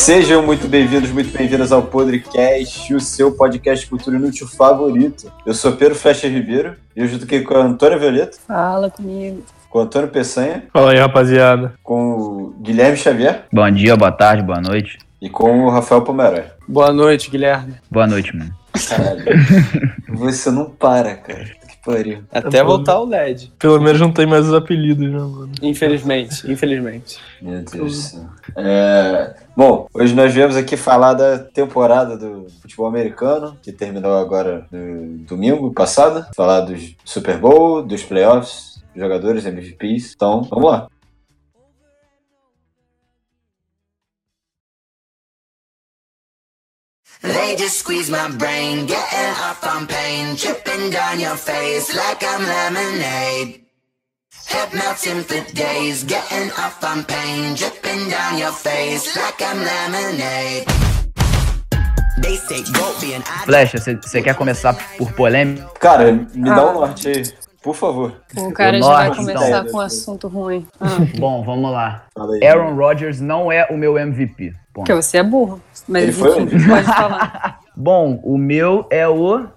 Sejam muito bem-vindos, muito bem-vindas ao Podcast, o seu podcast cultura inútil favorito. Eu sou Pedro Flecha Ribeiro e hoje eu tô aqui com a Antônia Violeta, Fala comigo. com o Antônio Peçanha, Fala aí, rapaziada. com o Guilherme Xavier Bom dia, boa tarde, boa noite. e com o Rafael Pomeroy. Boa noite, Guilherme. Boa noite, mano. Caralho, você não para, cara. Pariu. Até voltar o LED. Pelo menos não tem mais os apelidos, né, mano? Infelizmente, infelizmente. Meu Deus do céu. É, Bom, hoje nós viemos aqui falar da temporada do futebol americano, que terminou agora no domingo passado. Falar dos Super Bowl, dos playoffs, jogadores, MVPs. Então, vamos lá. They just squeeze my brain, getting off on pain, dripping down your face like I'm lemonade. Head melting for days, getting off on pain, dripping down your face like I'm lemonade. Flecha, você quer começar por polêmica? Cara, me dá um norte aí, por favor. O cara O já vai norte, começar então. com um assunto ruim. Ah, Bom, vamos lá. Aaron Rodgers não é o meu MVP. Ponto. porque você é burro. Mas Ele foi enfim, pode falar. Bom, o meu é o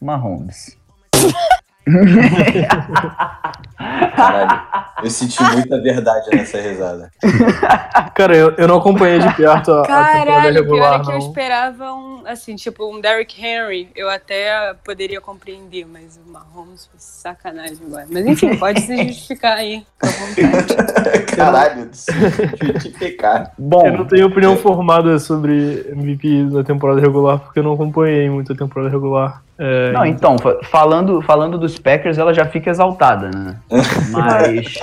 Mahomes. Caralho, eu senti muita verdade nessa risada. Cara, eu, eu não acompanhei de perto a, a temporada Caralho, o pior regular, é que eu esperava um, assim, tipo, um Derrick Henry. Eu até poderia compreender, mas o Mahomes foi sacanagem agora. Mas enfim, pode se justificar aí, com a vontade. Caralho, justificar. Bom, Eu não tenho opinião formada sobre MVP da temporada regular, porque eu não acompanhei muito a temporada regular. É, não, então, fa- falando, falando dos Packers, ela já fica exaltada, né? Mas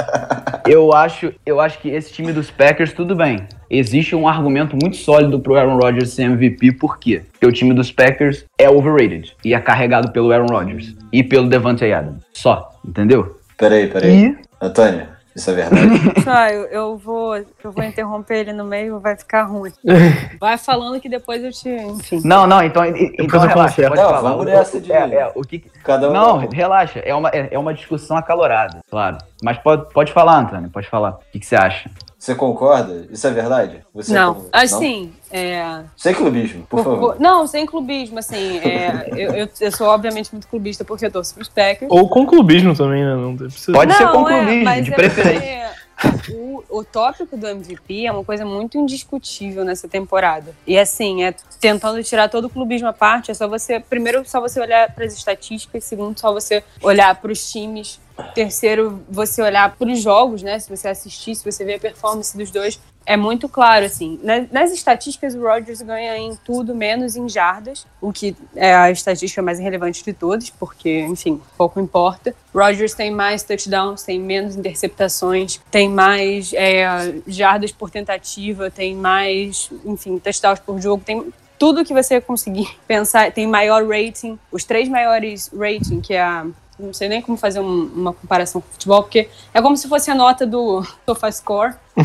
eu acho, eu acho que esse time dos Packers, tudo bem. Existe um argumento muito sólido pro Aaron Rodgers ser MVP, por quê? Porque o time dos Packers é overrated e é carregado pelo Aaron Rodgers e pelo Devante Adams. Só, entendeu? Peraí, peraí. E Antônia, isso é verdade? Só, eu, eu vou, eu vou interromper ele no meio, vai ficar ruim. Vai falando que depois eu te, enfim. Não, não, então, então relaxa, pode Não, falar. vamos nessa de- É, é, o que... Cada um. Não, relaxa, é uma, é, é uma discussão acalorada, claro. Mas pode, pode falar, Antônio, pode falar. O que, que você acha? Você concorda? Isso é verdade? Você Não, como- assim, é, Sem clubismo, por Por- favor. por- Não, sem clubismo, assim. é, eu, eu, eu sou obviamente muito clubista porque eu torço pros Packers. Ou com clubismo também, né? Não precisa. Pode ser não, com é, clubismo, mas de é preferência. O, o tópico do MVP é uma coisa muito indiscutível nessa temporada. E assim, é tentando tirar todo o clubismo à parte, é só você, primeiro, só você olhar para as estatísticas, segundo, só você olhar para os times, terceiro, você olhar para os jogos, né? Se você assistir, se você ver a performance dos dois, é muito claro, assim. Na- Nas estatísticas, o Rodgers ganha em tudo menos em jardas, o que é a estatística mais relevante de todas, porque, enfim, pouco importa. Rodgers tem mais touchdowns, tem menos interceptações, tem mais é, jardas por tentativa, tem mais, enfim, touchdowns por jogo, tem tudo que você conseguir pensar, tem maior rating, os três maiores rating, que é a não sei nem como fazer um- uma comparação com o futebol, porque é como se fosse a nota do SofaScore.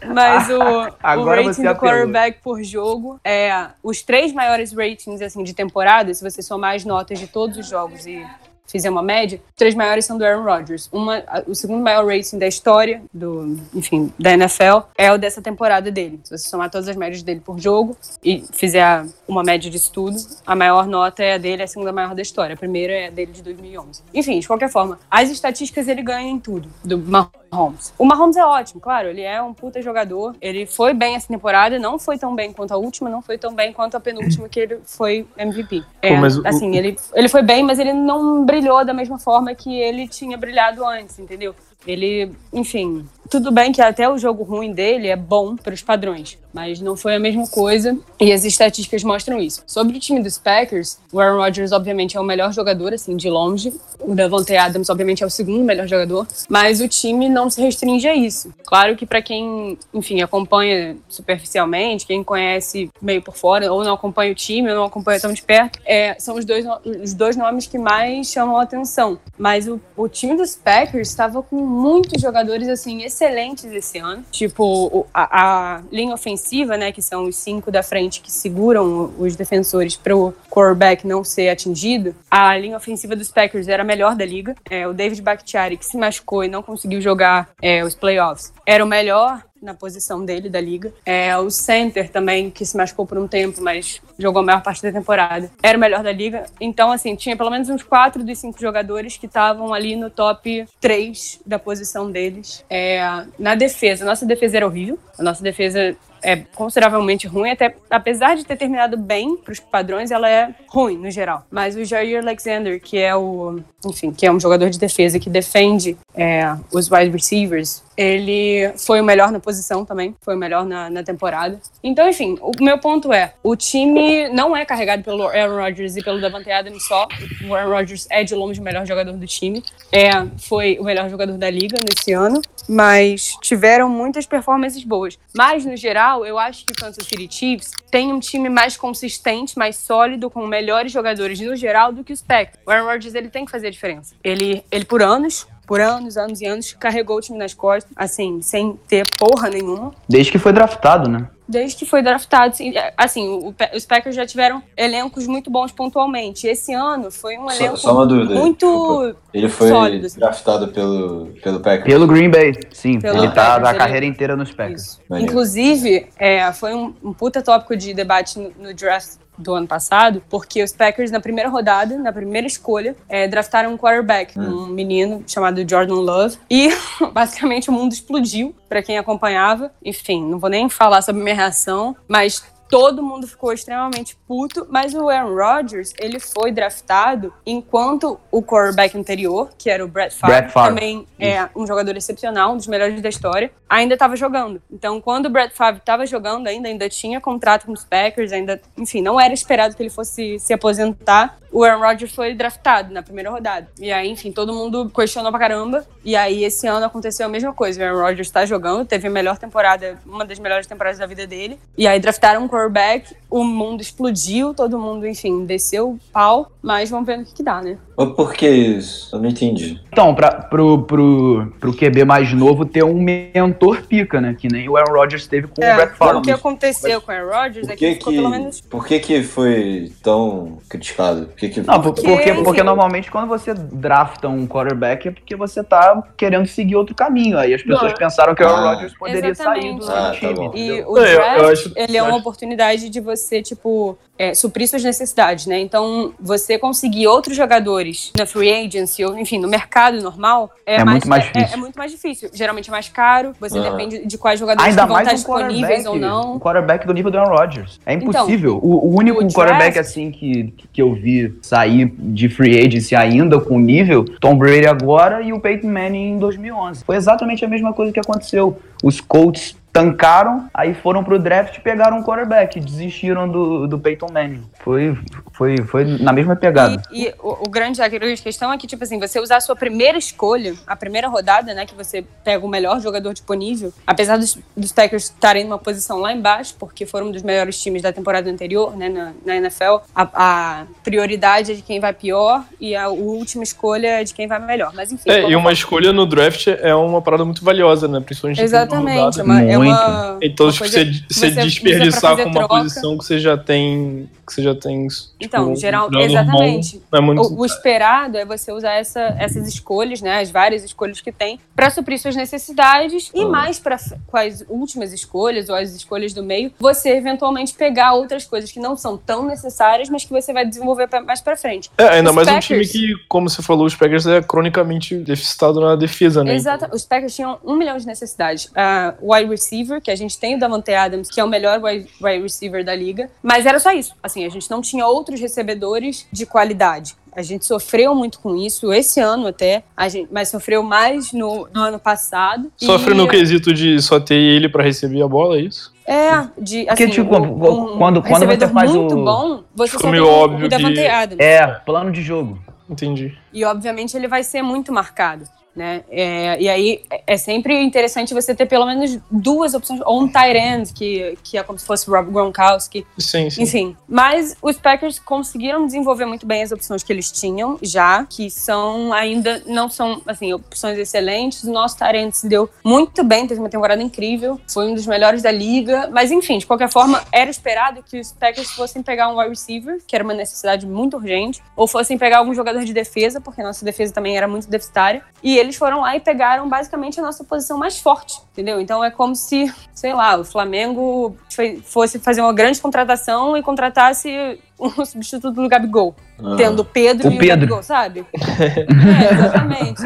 É, mas o, o rating do quarterback por jogo é os três maiores ratings assim de temporada, se você somar as notas de todos os jogos e fizer uma média, os três maiores são do Aaron Rodgers. Uma, a- o segundo maior rating da história do, enfim, da NFL é o dessa temporada dele. Se você somar todas as médias dele por jogo e fizer uma média disso tudo, a maior nota é a dele, a segunda maior da história. A primeira é a dele de 2011. Enfim, de qualquer forma, as estatísticas ele ganha em tudo do Mahomes. O Mahomes é ótimo, claro, ele é um puta jogador. Ele foi bem essa temporada, não foi tão bem quanto a última, não foi tão bem quanto a penúltima que ele foi MVP. É, o- assim, ele, ele foi bem, mas ele não brilhou da mesma forma que ele tinha brilhado antes, entendeu? Ele, enfim, tudo bem que até o jogo ruim dele é bom para os padrões, mas não foi a mesma coisa e as estatísticas mostram isso. Sobre o time dos Packers, o Aaron Rodgers obviamente é o melhor jogador, assim, de longe. O Davante Adams obviamente é o segundo melhor jogador, mas o time não se restringe a isso. Claro que para quem, enfim, acompanha superficialmente, quem conhece meio por fora ou não acompanha o time ou não acompanha tão de perto, é, são os dois, os dois nomes que mais chamam a atenção. Mas o, o time dos Packers estava com muitos jogadores assim excelentes esse ano. Tipo, a, a linha ofensiva, né, que são os cinco da frente que seguram os defensores para o quarterback não ser atingido. A linha ofensiva dos Packers era a melhor da liga. É, o David Bakhtiari, que se machucou e não conseguiu jogar é, os playoffs, era o melhor na posição dele da liga. É, o center também, que se machucou por um tempo, mas jogou a maior parte da temporada, era o melhor da liga. Então, assim, tinha pelo menos uns quatro dos cinco jogadores que estavam ali no top 3 da posição deles. É, na defesa, nossa defesa era horrível. A nossa defesa é consideravelmente ruim, até apesar de ter terminado bem para os padrões, ela é ruim no geral. Mas o Jair Alexander, que é o, enfim, que é um jogador de defesa que defende é, os wide receivers, ele foi o melhor na posição também, foi o melhor na, na temporada. Então, enfim, o meu ponto é, o time não é carregado pelo Aaron Rodgers e pelo Davante Adams só. O Aaron Rodgers é de longe o melhor jogador do time, é, foi o melhor jogador da liga nesse ano, mas tiveram muitas performances boas. Mas no geral, eu acho que o Kansas City Chiefs tem um time mais consistente, mais sólido, com melhores jogadores no geral do que os Packers. O Aaron Rodgers ele tem que fazer a diferença. Ele, ele por anos por anos, anos e anos, carregou o time nas costas, assim, sem ter porra nenhuma. Desde que foi draftado, né? Desde que foi draftado, assim, assim o, os Packers já tiveram elencos muito bons pontualmente. Esse ano foi um elenco Só, só uma dúvida. muito Desculpa. Ele foi sólido. assim. draftado pelo, pelo Packers. Pelo Green Bay, sim. Pelo ele tá Packers, carreira inteira nos Packers. Inclusive, é, foi um, um puta tópico de debate no, no draft do ano passado, porque os Packers, na primeira rodada, na primeira escolha, é, draftaram um quarterback, um menino chamado Jordan Love. E, basicamente, o mundo explodiu para quem acompanhava. Enfim, não vou nem falar sobre minha reação, mas todo mundo ficou extremamente puto, mas o Aaron Rodgers, ele foi draftado enquanto o quarterback anterior, que era o Brett Favre, Brett Favre. também é um jogador excepcional, um dos melhores da história, ainda estava jogando. Então, quando o Brett Favre estava jogando ainda, ainda tinha contrato com os Packers, ainda, enfim, não era esperado que ele fosse se aposentar. O Aaron Rodgers foi draftado na primeira rodada. E aí, enfim, todo mundo questionou pra caramba. E aí, esse ano aconteceu a mesma coisa. O Aaron Rodgers tá jogando, teve a melhor temporada, uma das melhores temporadas da vida dele. E aí, draftaram um quarterback, o mundo explodiu, todo mundo, enfim, desceu o pau. Mas vamos ver no que, que dá, né? Mas por que isso? Eu não entendi. Então, pra, pro, pro, pro QB mais novo ter um mentor pica, né? Que nem o Aaron Rodgers teve com o Brett É, Favre. o que aconteceu com o Aaron Rodgers Por é que ele que ficou que, pelo menos por que que foi tão criticado? Por que que... Não, por- Porque, porque, porque, normalmente quando você drafta um quarterback é porque você tá querendo seguir outro caminho. Aí as pessoas Não, pensaram que o Aaron Ah. Rodgers poderia sair do, Exatamente. Ah, tá time. bom. E o É, eu- draft, eu acho- ele é eu uma acho- oportunidade de você, tipo, é, suprir suas necessidades, né? Então, você conseguir outros jogadores na free agency, ou enfim, no mercado normal, é, É mais, muito mais é- é- difícil. É, muito mais difícil. Geralmente é mais caro, você Aham. depende de quais jogadores Ainda que vão estar um disponíveis ou não. um quarterback do nível do Aaron Rodgers. É Então, impossível. o, o único o draft- quarterback assim que, que eu vi sair de free agency ainda com nível, Tom Brady agora e o Peyton Manning em 2011. Foi exatamente a mesma coisa que aconteceu. Os Colts tancaram, aí foram pro draft e pegaram um quarterback, desistiram do, do Peyton Manning. Foi, foi, foi na mesma pegada. E, e o, o grande, a grande questão é que, tipo assim, você usar a sua primeira escolha, a primeira rodada, né, que você pega o melhor jogador disponível, apesar dos, dos Packers estarem numa posição lá embaixo, porque foram um dos melhores times da temporada anterior, né, na, na NFL, a, a prioridade é de quem vai pior e a, última escolha é de quem vai melhor. Mas, enfim. É, e uma escolha no draft é uma parada muito valiosa, né? Principalmente Exatamente. Rodada. uma, é. Uma, Então, uma tipo, coisa você, que você pra desperdiçar com uma troca. posição que você já tem. Que você já tem. Tipo, Então, geral, um exatamente. é. O, o esperado é você usar essa- essas escolhas, né, as várias escolhas que tem, para suprir suas necessidades e Ah. mais para com as últimas escolhas ou as escolhas do meio, você eventualmente pegar outras coisas que não são tão necessárias, mas que você vai desenvolver pra- mais para frente. É, ainda os mais um Packers- time que, como você falou, os Packers é cronicamente deficitado na defesa, né? Exato. Os Packers tinham um milhão de necessidades. Ah, wide receiver, que a gente tem o Davante Adams, que é o melhor wide wide receiver da liga, mas era só isso. Assim, a gente não tinha outros recebedores de qualidade. A gente sofreu muito com isso esse ano até, a gente, mas sofreu mais no, no ano passado. Sofre E- no quesito de só ter ele pra receber a bola, é isso? É, de Porque, assim, tipo, um, um quando- quando você recebedor faz muito o- bom, você só meio óbvio que- Adams. É, plano de jogo. Entendi. E obviamente ele vai ser muito marcado. Né? É, e aí é- sempre interessante você ter pelo menos duas opções, ou um tight end, que, que é como se fosse Rob Gronkowski, Sim, sim. enfim. Mas os Packers conseguiram desenvolver muito bem as opções que eles tinham já, que são ainda, não são, assim, opções excelentes. O nosso tight end se deu muito bem, teve uma temporada incrível, foi um dos melhores da liga. Mas enfim, de qualquer forma, era esperado que os Packers fossem pegar um wide receiver, que era uma necessidade muito urgente, ou fossem pegar algum jogador de defesa, porque nossa defesa também era muito deficitária. E eles eles foram lá e pegaram basicamente a nossa posição mais forte, entendeu? Então é como se, sei lá, o Flamengo fosse fazer uma grande contratação e contratasse um substituto do Gabigol. Ah. Tendo o Pedro O e o Pedro. Gabigol, sabe? é, exatamente.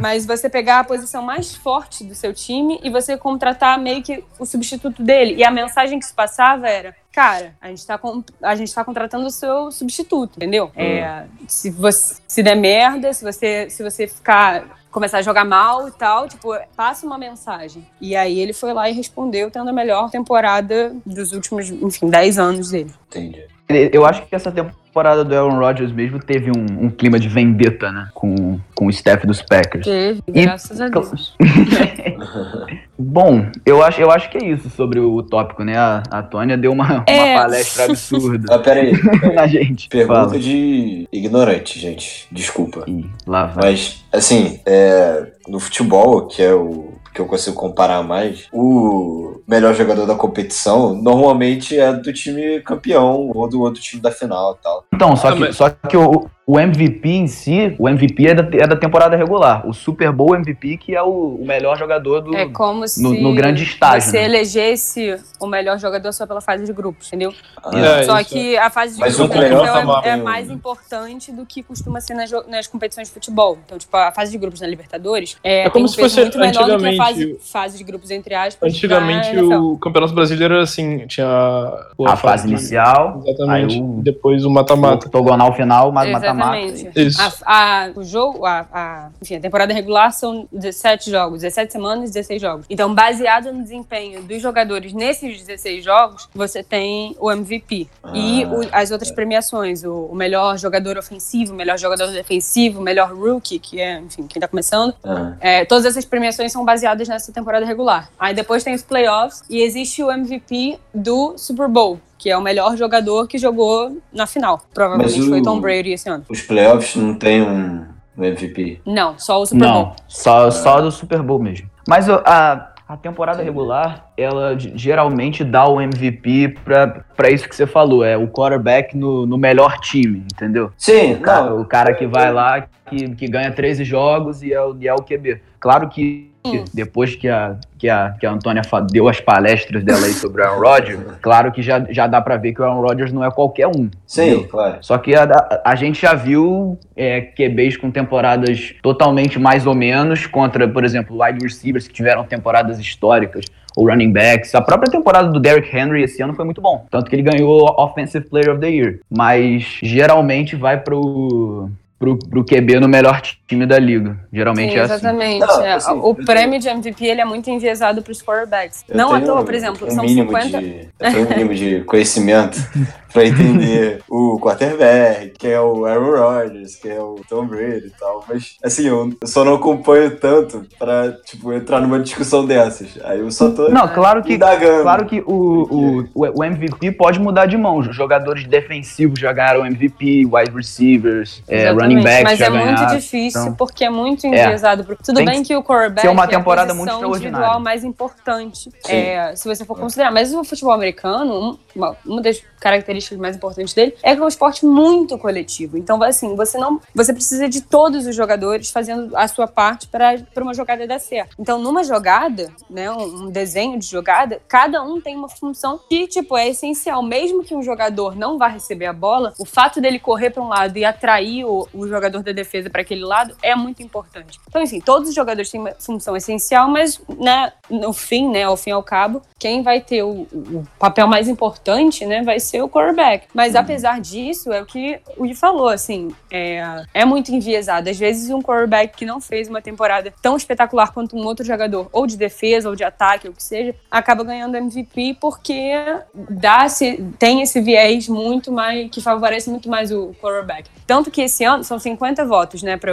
Mas você pegar a posição mais forte do seu time e você contratar meio que o substituto dele. E a mensagem que se passava era: cara, a gente tá, com- a gente tá contratando o seu substituto, entendeu? É, se, você, se der merda, se você, se você ficar. Começar a jogar mal e tal, tipo, passa uma mensagem. E aí ele foi lá e respondeu, tendo a melhor temporada dos últimos, enfim, 10 anos dele. Entendi. Eu acho que essa temporada do Aaron Rodgers mesmo teve um, um clima de vendetta, né? Com, com o staff dos Packers. Teve, E- graças a Deus. Bom, eu acho, eu acho que é isso sobre o tópico, né? A, a Tônia deu uma, uma É. palestra absurda Ah, peraí. na gente. Pergunta Fala. de ignorante, gente. Desculpa. Ih, lá vai. Mas, assim, é, no futebol, que é o que eu consigo comparar mais, o melhor jogador da competição normalmente é do time campeão ou do outro time da final e tal. Então, só Ah, que, mas- só que o, o MVP em si, o MVP é da, é da temporada regular. O Super Bowl MVP que é o, o melhor jogador do. É como se no- no grande estágio, você né? elegesse o melhor jogador só pela fase de grupos, entendeu? Ah, É, só isso. que a fase de Mas grupos o é- é, mais importante do que costuma ser nas, nas competições de futebol. Então, tipo, a fase de grupos na Libertadores é, É como tem um se peso fosse muito menor do que a antigamente fase, fase de grupos, entre aspas. Antigamente o Campeonato Brasileiro era assim, tinha pô, a fase de- inicial, Exatamente. aí o- Depois o o mata-mata. octogonal final, mas mata-mata. Exatamente. A, a- o jogo, a, a- enfim, a temporada regular são 17 jogos, 17 semanas, 16 jogos. Então, baseado no desempenho dos jogadores nesses 16 jogos, você tem o MVP. E Ah. o- as outras premiações, o, o melhor jogador ofensivo, o melhor jogador defensivo, o melhor rookie, que é, enfim, quem tá começando. ah. É, todas essas premiações são baseadas nessa temporada regular. Aí depois tem os playoffs e existe o MVP do Super Bowl, que é o melhor jogador que jogou na final. Provavelmente Mas o- foi Tom Brady esse ano. Os playoffs não tem um, um MVP. Não, só o Super Bowl. Não, só, só do Super Bowl mesmo. Mas a, a temporada regular, ela geralmente dá o MVP pra, pra isso que você falou, é o quarterback no, no melhor time, entendeu? Sim, O cara, não. o cara que vai lá, que, que ganha 13 jogos e é, o- e é o QB. Claro que depois que a, que a, que a Antônia deu as palestras dela aí sobre o Aaron Rodgers, claro que já, já dá pra ver que o Aaron Rodgers não é qualquer um. Sim, entendeu? claro. Só que a, a, gente já viu é, QBs com temporadas totalmente mais ou menos contra, por exemplo, wide receivers que tiveram temporadas históricas, ou running backs. A própria temporada do Derrick Henry esse ano foi muito bom. Tanto que ele ganhou o Offensive Player of the Year. Mas geralmente vai pro, pro, pro QB no melhor time da liga. Geralmente Sim, é assim. exatamente. É, assim, o prêmio de MVP ele é muito enviesado para os quarterbacks. Eu Não à tenho toa, por exemplo, um são mínimo 50. De, eu tenho um mínimo de conhecimento pra entender o quarterback, que é o Aaron Rodgers, que é o Tom Brady e tal. Mas, assim, eu eu só não acompanho tanto pra, tipo, entrar numa discussão dessas. Aí eu só tô Não, claro que, indagando. Claro que o, o, o MVP pode mudar de mão. Os jogadores defensivos já ganharam MVP, wide receivers, é, Exatamente, running Mas é muito difícil então- porque é muito enviesado. pro- Tudo Tem bem que que o quarterback ser uma é temporada a muito individual mais importante, é, se você for considerar. Mas o futebol americano, um- uma, uma das características mais importantes dele é que é um esporte muito coletivo. Então, assim, você não, você precisa de todos os jogadores fazendo a sua parte para uma jogada dar certo. Então, numa jogada, né, um desenho de jogada, cada um tem uma função que, tipo, é essencial. Mesmo que um jogador não vá receber a bola, o fato dele correr para um lado e atrair o, o jogador da defesa para aquele lado é muito importante. Então, enfim, todos os jogadores têm uma função essencial, mas né, no fim, né, ao fim e ao cabo, quem vai ter o, o papel mais importante, né, vai ser o quarterback. Mas apesar disso, é o que o Gui falou, assim, é, é muito enviesado. Às vezes um quarterback que não fez uma temporada tão espetacular quanto um outro jogador, ou de defesa, ou de ataque, ou o que seja, acaba ganhando MVP porque dá -se, tem esse viés muito mais, que favorece muito mais o quarterback. Tanto que esse ano são 50 votos, né, para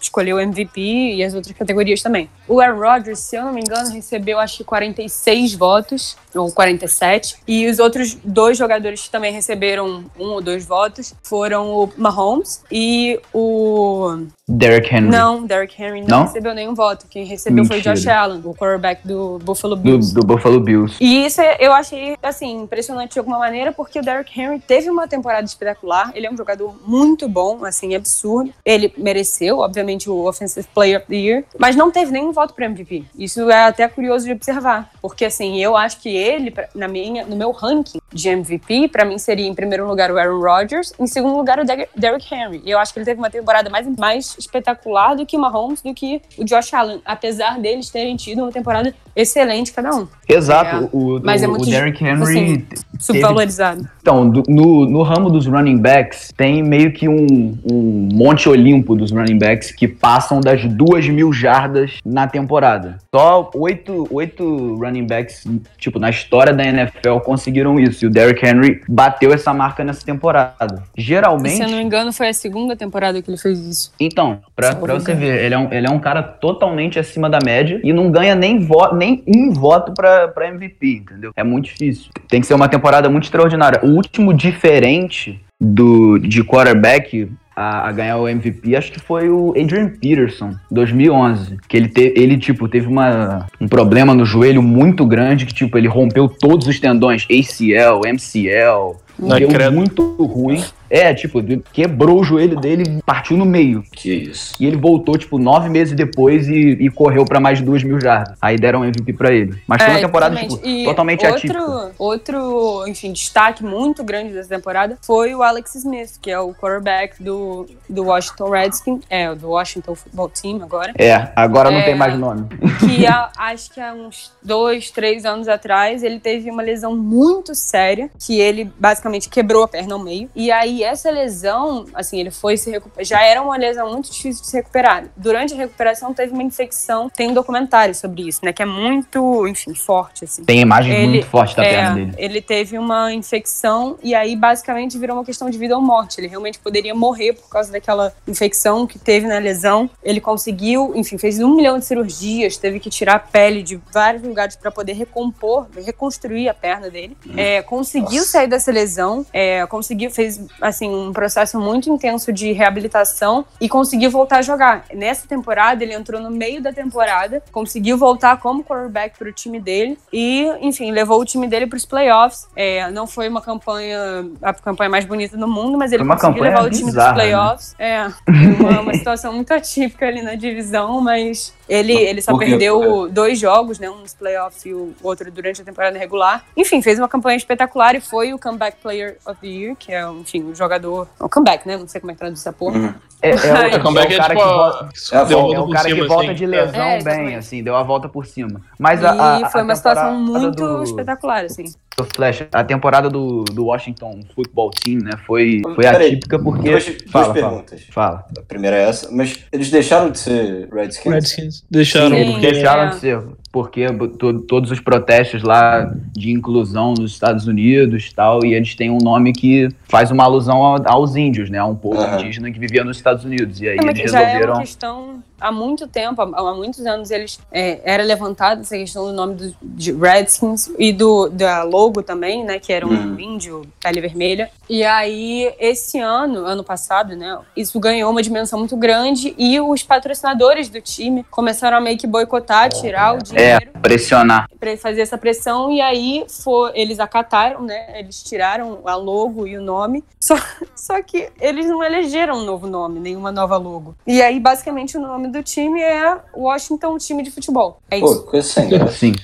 escolher o MVP e as outras categorias também. O Aaron Rodgers, se eu não me engano, recebeu acho que 46 votos, ou 47. E os outros dois jogadores que também receberam um ou dois votos foram o Mahomes e o. Derrick Henry. Não, Derrick Henry não, Não? recebeu nenhum voto. Quem recebeu foi o Mentira. Josh Allen, o quarterback do Buffalo Do, Bills. do Buffalo Bills. E isso é- eu achei, assim, impressionante de alguma maneira, porque o Derrick Henry teve uma temporada espetacular. Ele é um jogador muito bom, assim, absurdo. Ele mereceu, obviamente, o Offensive Player of the Year, mas não teve nenhum voto para MVP. Isso é até curioso de observar, porque, assim, eu acho que ele, na minha, no meu ranking de MVP, para mim seria, em primeiro lugar, o Aaron Rodgers, em segundo lugar, o Der- Derrick Henry. E eu acho que ele teve uma temporada mais, mais espetacular do que o Mahomes, do que o Josh Allen, apesar deles terem tido uma temporada excelente cada um. Exato. É, o, mas o, é muito, o Derrick Henry. assim, Subvalorizado. Então, do- no, no ramo dos running backs, tem meio que um, um monte olimpo dos running backs que passam das duas mil jardas na temporada. Só oito, oito running backs, tipo, na história da NFL conseguiram isso. E o Derrick Henry bateu essa marca nessa temporada. Se Geralmente. eu não me engano, foi a segunda temporada que ele fez isso. Então, pra, pra você ver, ele é, um, ele é um cara totalmente acima da média e não ganha nem, vo nem um voto pra, pra MVP, entendeu? É muito difícil. Tem que ser uma temporada muito extraordinária. O último diferente do, de quarterback a, a ganhar o MVP, acho que foi o Adrian Peterson, 2011. Que ele, te, ele tipo, teve uma, um problema no joelho muito grande, que, tipo, ele rompeu todos os tendões, ACL, MCL, deu muito ruim. É, tipo, quebrou o joelho dele e partiu no meio. Que isso. E ele voltou, tipo, nove meses depois e, e correu pra mais de duas mil jardas. Aí deram MVP pra ele. Mas foi uma É, temporada, exatamente. tipo, E totalmente outro, atípica. Outro, enfim, destaque muito grande dessa temporada foi o Alex Smith, que é o quarterback do, do Washington Redskins, é, do Washington Football Team agora. É, agora não É. tem mais nome. que há- acho que há uns dois, três anos atrás, ele teve uma lesão muito séria, que ele basicamente quebrou a perna ao meio. E aí, essa lesão, assim, ele foi se recuperar. Já era uma lesão muito difícil de se recuperar. Durante a recuperação, teve uma infecção. Tem um documentário sobre isso, né? Que é muito, enfim, forte, assim. Tem imagens Ele- muito fortes da É, perna dele. Ele teve uma infecção e aí basicamente virou uma questão de vida ou morte. Ele realmente poderia morrer por causa daquela infecção que teve na lesão. Ele conseguiu, enfim, fez um milhão de cirurgias, teve que tirar a pele de vários lugares para poder recompor, reconstruir a perna dele. É, conseguiu sair dessa lesão, é, conseguiu, fez assim um processo muito intenso de reabilitação e conseguiu voltar a jogar. Nessa temporada, ele entrou no meio da temporada, conseguiu voltar como quarterback para o time dele e, enfim, levou o time dele para os playoffs. É, não foi uma campanha, a campanha mais bonita do mundo, mas ele conseguiu levar o time para os playoffs. É, foi uma, uma situação muito atípica ali na divisão, mas ele, ele só perdeu dois jogos, né? Um nos playoffs e o outro durante a temporada regular. Enfim, fez uma campanha espetacular e foi o Comeback Player of the Year, que é, enfim, o jogador. O comeback, né? Não sei como é que traduz essa porra. Uhum. É, é, o- É, é o comeback é cara tipo que volta. É volta É cara que volta assim. de lesão É, bem, assim, deu a volta por cima. Mas E a, a, a foi uma situação muito do, espetacular, assim. do Flash, a temporada do, do Washington Football Team, né, foi, foi atípica porque... Duas, duas fala, fala, perguntas. fala. A primeira é essa, mas eles deixaram de ser Redskins? Redskins deixaram Sim. porque Deixaram é. de ser, porque to- todos os protestos lá de inclusão nos Estados Unidos e tal, e eles têm um nome que faz uma alusão ao- aos índios, né, a um povo Aham. indígena que vivia nos Estados Unidos, e aí É, mas eles já é uma resolveram... questão há muito tempo, há, muitos anos eles é, era levantada essa questão do nome do, de Redskins e do da logo também, né, que era um Uhum. índio pele vermelha. E aí esse ano, ano passado, né, isso ganhou uma dimensão muito grande e os patrocinadores do time começaram a meio que boicotar, tirar o É, dinheiro pressionar. para fazer essa pressão e aí for, eles acataram, né? Eles tiraram a logo e o nome. Só, só que eles não elegeram um novo nome, nenhuma nova logo. E aí basicamente o nome do time é Washington Time de Futebol. É Pô, isso. coisa sem graça. Sim.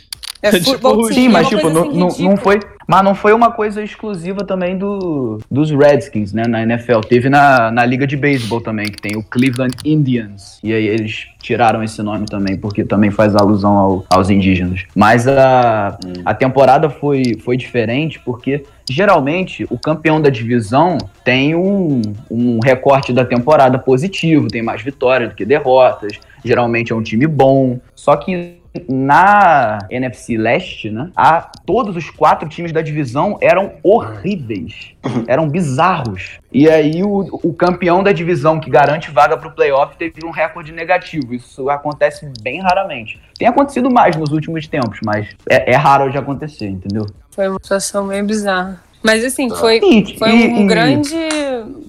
É tipo, futebol sim, mas uma tipo, coisa não, assim não, não ridícula. foi. Mas não foi uma coisa exclusiva também do, dos Redskins, né? Na NFL. Teve na, na Liga de Beisebol também, que tem o Cleveland Indians. E aí eles tiraram esse nome também, porque também faz alusão ao- aos indígenas. Mas a, a temporada foi, foi diferente, porque geralmente o campeão da divisão tem um, um recorte da temporada positivo, tem mais vitórias do que derrotas. Geralmente é um time bom. Só que na NFC Leste, né, a, todos os quatro times da divisão eram horríveis, eram bizarros. E aí o, o campeão da divisão que garante vaga pro playoff teve um recorde negativo. Isso acontece bem raramente. Tem acontecido mais nos últimos tempos, mas é, é raro de acontecer, entendeu? Foi uma situação meio bizarra. Mas assim, foi, foi um grande,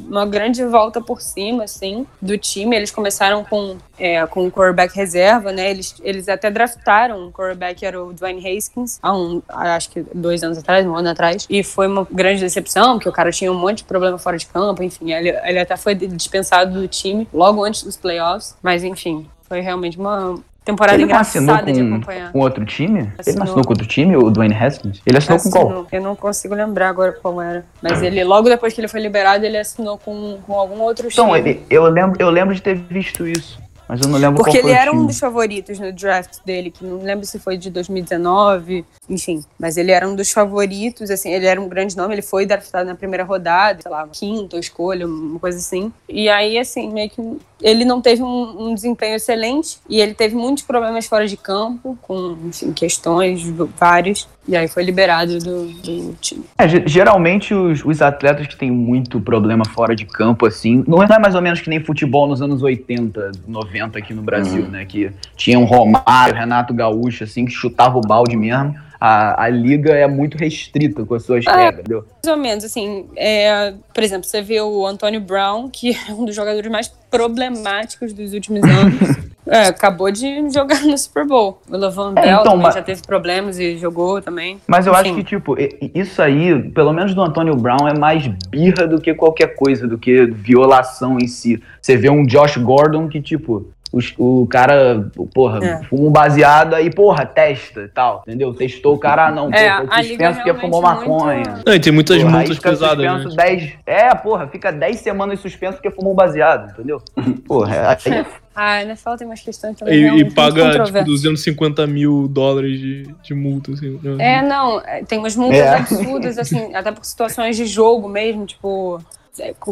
uma grande volta por cima, assim, do time. Eles começaram com, é, com o quarterback reserva, né? Eles, eles até draftaram um quarterback, era o Dwayne Haskins, há um, acho que dois anos atrás, um ano atrás. E foi uma grande decepção, porque o cara tinha um monte de problema fora de campo, enfim. Ele, ele até foi dispensado do time logo antes dos playoffs. Mas enfim, foi realmente uma temporada Ele assinou engraçada de com, acompanhar. com outro time? Ele Assinou. não assinou com outro time, o Dwayne Haskins? Ele assinou com qual? Assinou. Eu não consigo lembrar agora qual era. Mas ele, logo depois que ele foi liberado, ele assinou com, com algum outro Então, time. ele, eu, lembro, eu lembro de ter visto isso, mas eu não lembro Porque ele era um dos favoritos no draft dele, que não lembro se foi de 2019, enfim. Mas ele era um dos favoritos, assim, ele era um grande nome, ele foi draftado na primeira rodada, sei lá, quinta escolha, uma coisa assim. E aí, assim, meio que ele não teve um, um desempenho excelente e ele teve muitos problemas fora de campo, com, enfim, questões várias. E aí foi liberado do, do time. É, ge- geralmente os, os atletas que têm muito problema fora de campo, assim, não é, mais ou menos que nem futebol nos anos 80, 90 aqui no Brasil, né? Que tinha um Romário, Renato Gaúcho, assim, que chutava o balde mesmo. A, a liga é muito restrita com as suas É. regras, entendeu? Mais ou menos, assim, é, por exemplo, você vê o Antônio Brown, que é um dos jogadores mais problemáticos dos últimos anos. É, acabou de jogar no Super Bowl. O Levan É, então, também mas- já teve problemas e jogou também. Mas eu acho Enfim. que, tipo, isso aí, pelo menos do Antônio Brown, é mais birra do que qualquer coisa, do que violação em si. Você vê um Josh Gordon que, tipo, os- o cara, porra, É. fuma um baseado aí, porra, testa e tal, entendeu? Testou o cara, ah, não, É, porra, suspenso porque fumou maconha. muito- Não, e tem muitas Porra, aí multas pesadas, suspenso né? 10. É, porra, fica 10 semanas suspenso porque fumou um baseado, entendeu? Porra, aí é Ah, a NFL tem umas questões também E, e paga, tipo, controversas. 250 mil dólares de, de multa, assim. né? É, não, é, tem umas multas É. absurdas, assim, até por situações de jogo mesmo, tipo.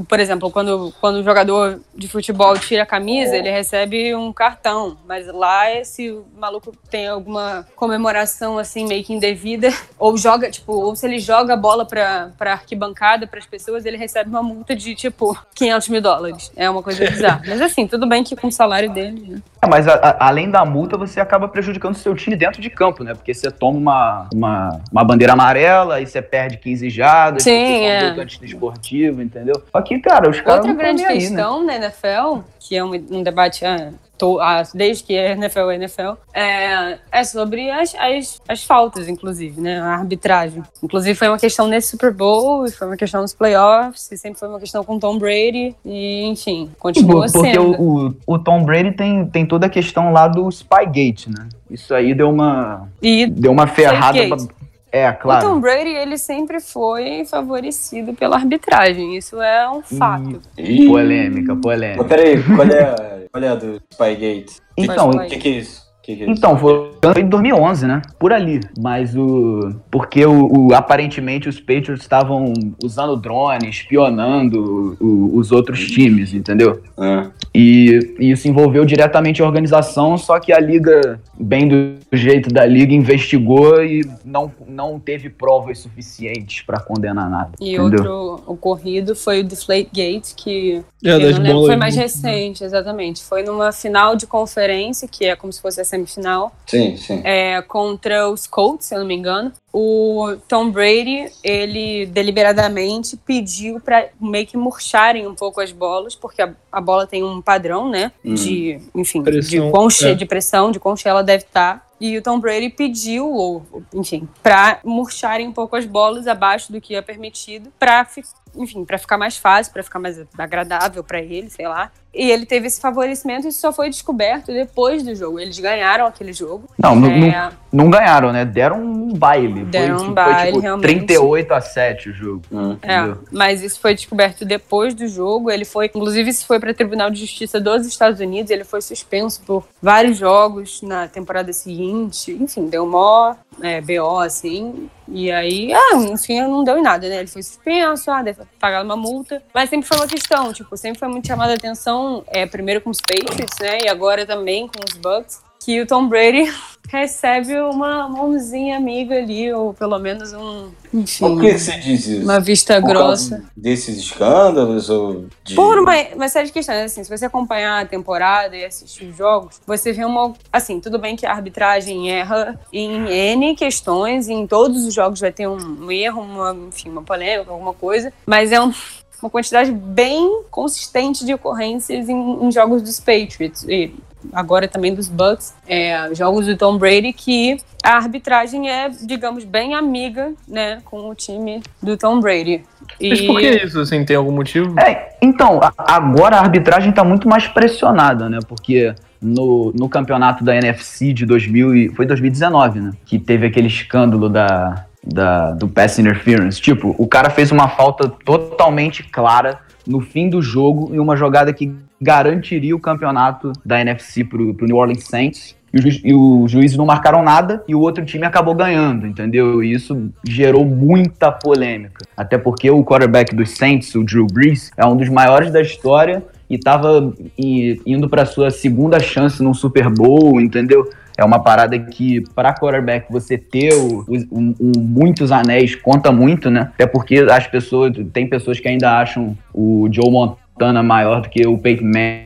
Por exemplo, quando, quando o jogador de futebol tira a camisa, ele recebe um cartão. Mas lá, se o maluco tem alguma comemoração, assim, meio que indevida, ou joga, tipo, ou se ele joga a bola pra, pra arquibancada, pras pessoas, ele recebe uma multa de, tipo, 500 mil dólares. É uma coisa bizarra. Mas assim, tudo bem que com o salário dele, né? É, mas a- a- além da multa, você acaba prejudicando o seu time dentro de campo, né? Porque você toma uma, uma, uma bandeira amarela e você perde 15 jardas, Sim, é. conduta antidesportiva, entendeu? Só que, cara, os caras Outra grande nem aí, né? questão na NFL, que é um, um debate ah, to- ah, desde que é NFL é NFL, é, é sobre as, as, as faltas, inclusive, né? A arbitragem. Inclusive, foi uma questão nesse Super Bowl, e foi uma questão nos playoffs, e sempre foi uma questão com Tom Brady, e enfim, continua Porque sendo. o, o, o Tom Brady tem, tem toda a questão lá do Spygate, né? Isso aí deu uma, E deu uma ferrada. É, o claro. Tom Brady, ele sempre foi favorecido pela arbitragem, isso é um fato. Ih, Polêmica, polêmica. peraí, qual é, a- qual é a do Spygate? Então, O que, que é isso? É? Então, foi em 2011, né? Por ali. Mas o. Porque o, o- aparentemente os Patriots estavam usando drone, espionando o- os outros times, entendeu? Ah, E, e isso envolveu diretamente a organização, só que a liga, bem do jeito da liga, investigou e não, não teve provas suficientes pra condenar nada. E entendeu? outro ocorrido foi o Deflategate, que É, Eu não lembro, foi mais de- recente, exatamente. Foi numa final de conferência, que é como se fosse a semifinal, sim, sim. é, contra os Colts, se eu não me engano. O Tom Brady, ele deliberadamente pediu para meio que murcharem um pouco as bolas, porque a, a bola tem um padrão, né? De, enfim, Pressão, de, quão che- é. de pressão, de quão cheia ela deve estar. E o Tom Brady pediu, ou, enfim, para murcharem um pouco as bolas abaixo do que é permitido, para enfim, para ficar mais fácil, para ficar mais agradável para ele, sei lá. E ele teve esse favorecimento e isso só foi descoberto depois do jogo. Eles ganharam aquele jogo. Não, não, É, não, não ganharam, né? Deram um baile. Deram foi, um foi, baile, tipo, realmente. 38 a 7 o jogo. Hum. É, Entendeu? mas isso foi descoberto depois do jogo. Ele foi, inclusive, isso foi para o Tribunal de Justiça dos Estados Unidos. Ele foi suspenso por vários jogos na temporada seguinte. Enfim, deu mó é, BO, assim. E aí, ah, não deu em nada, né? Ele foi suspenso, ah, deve pagar uma multa. Mas sempre foi uma questão, tipo, sempre foi muito chamada a atenção, é, primeiro com os Patriots, né? E agora também com os Bucks. Que o Tom Brady recebe uma mãozinha amiga ali, ou pelo menos um, enfim, Por que você diz isso? uma vista Por grossa. causa desses escândalos ou de... Por uma, uma série de questões, assim, se você acompanhar a temporada e assistir os jogos, você vê uma. Assim, tudo bem que a arbitragem erra em N questões, e em todos os jogos vai ter um, um erro, uma, enfim, uma polêmica, alguma coisa, mas é um- uma quantidade bem consistente de ocorrências em, em jogos dos Patriots. E agora também dos Bucks, é, jogos do Tom Brady, que a arbitragem é, digamos, bem amiga, né, com o time do Tom Brady. E... Mas por que isso, assim, tem algum motivo? É, então, agora a arbitragem tá muito mais pressionada, né? Porque no, no campeonato da NFC de 2000 e, foi 2019, né? Que teve aquele escândalo da, da, do pass interference. Tipo, o cara fez uma falta totalmente clara no fim do jogo em uma jogada que garantiria o campeonato da NFC pro, pro New Orleans Saints. E, e os juízes não marcaram nada e o outro time acabou ganhando, entendeu? E isso gerou muita polêmica. Até porque o quarterback dos Saints, o Drew Brees, é um dos maiores da história e tava i- indo para sua segunda chance num Super Bowl, entendeu? É uma parada que, para quarterback, você ter o- um- um- muitos anéis conta muito, né? Até porque as pessoas, tem pessoas que ainda acham o Joe Montana maior do que o Peyton Manning,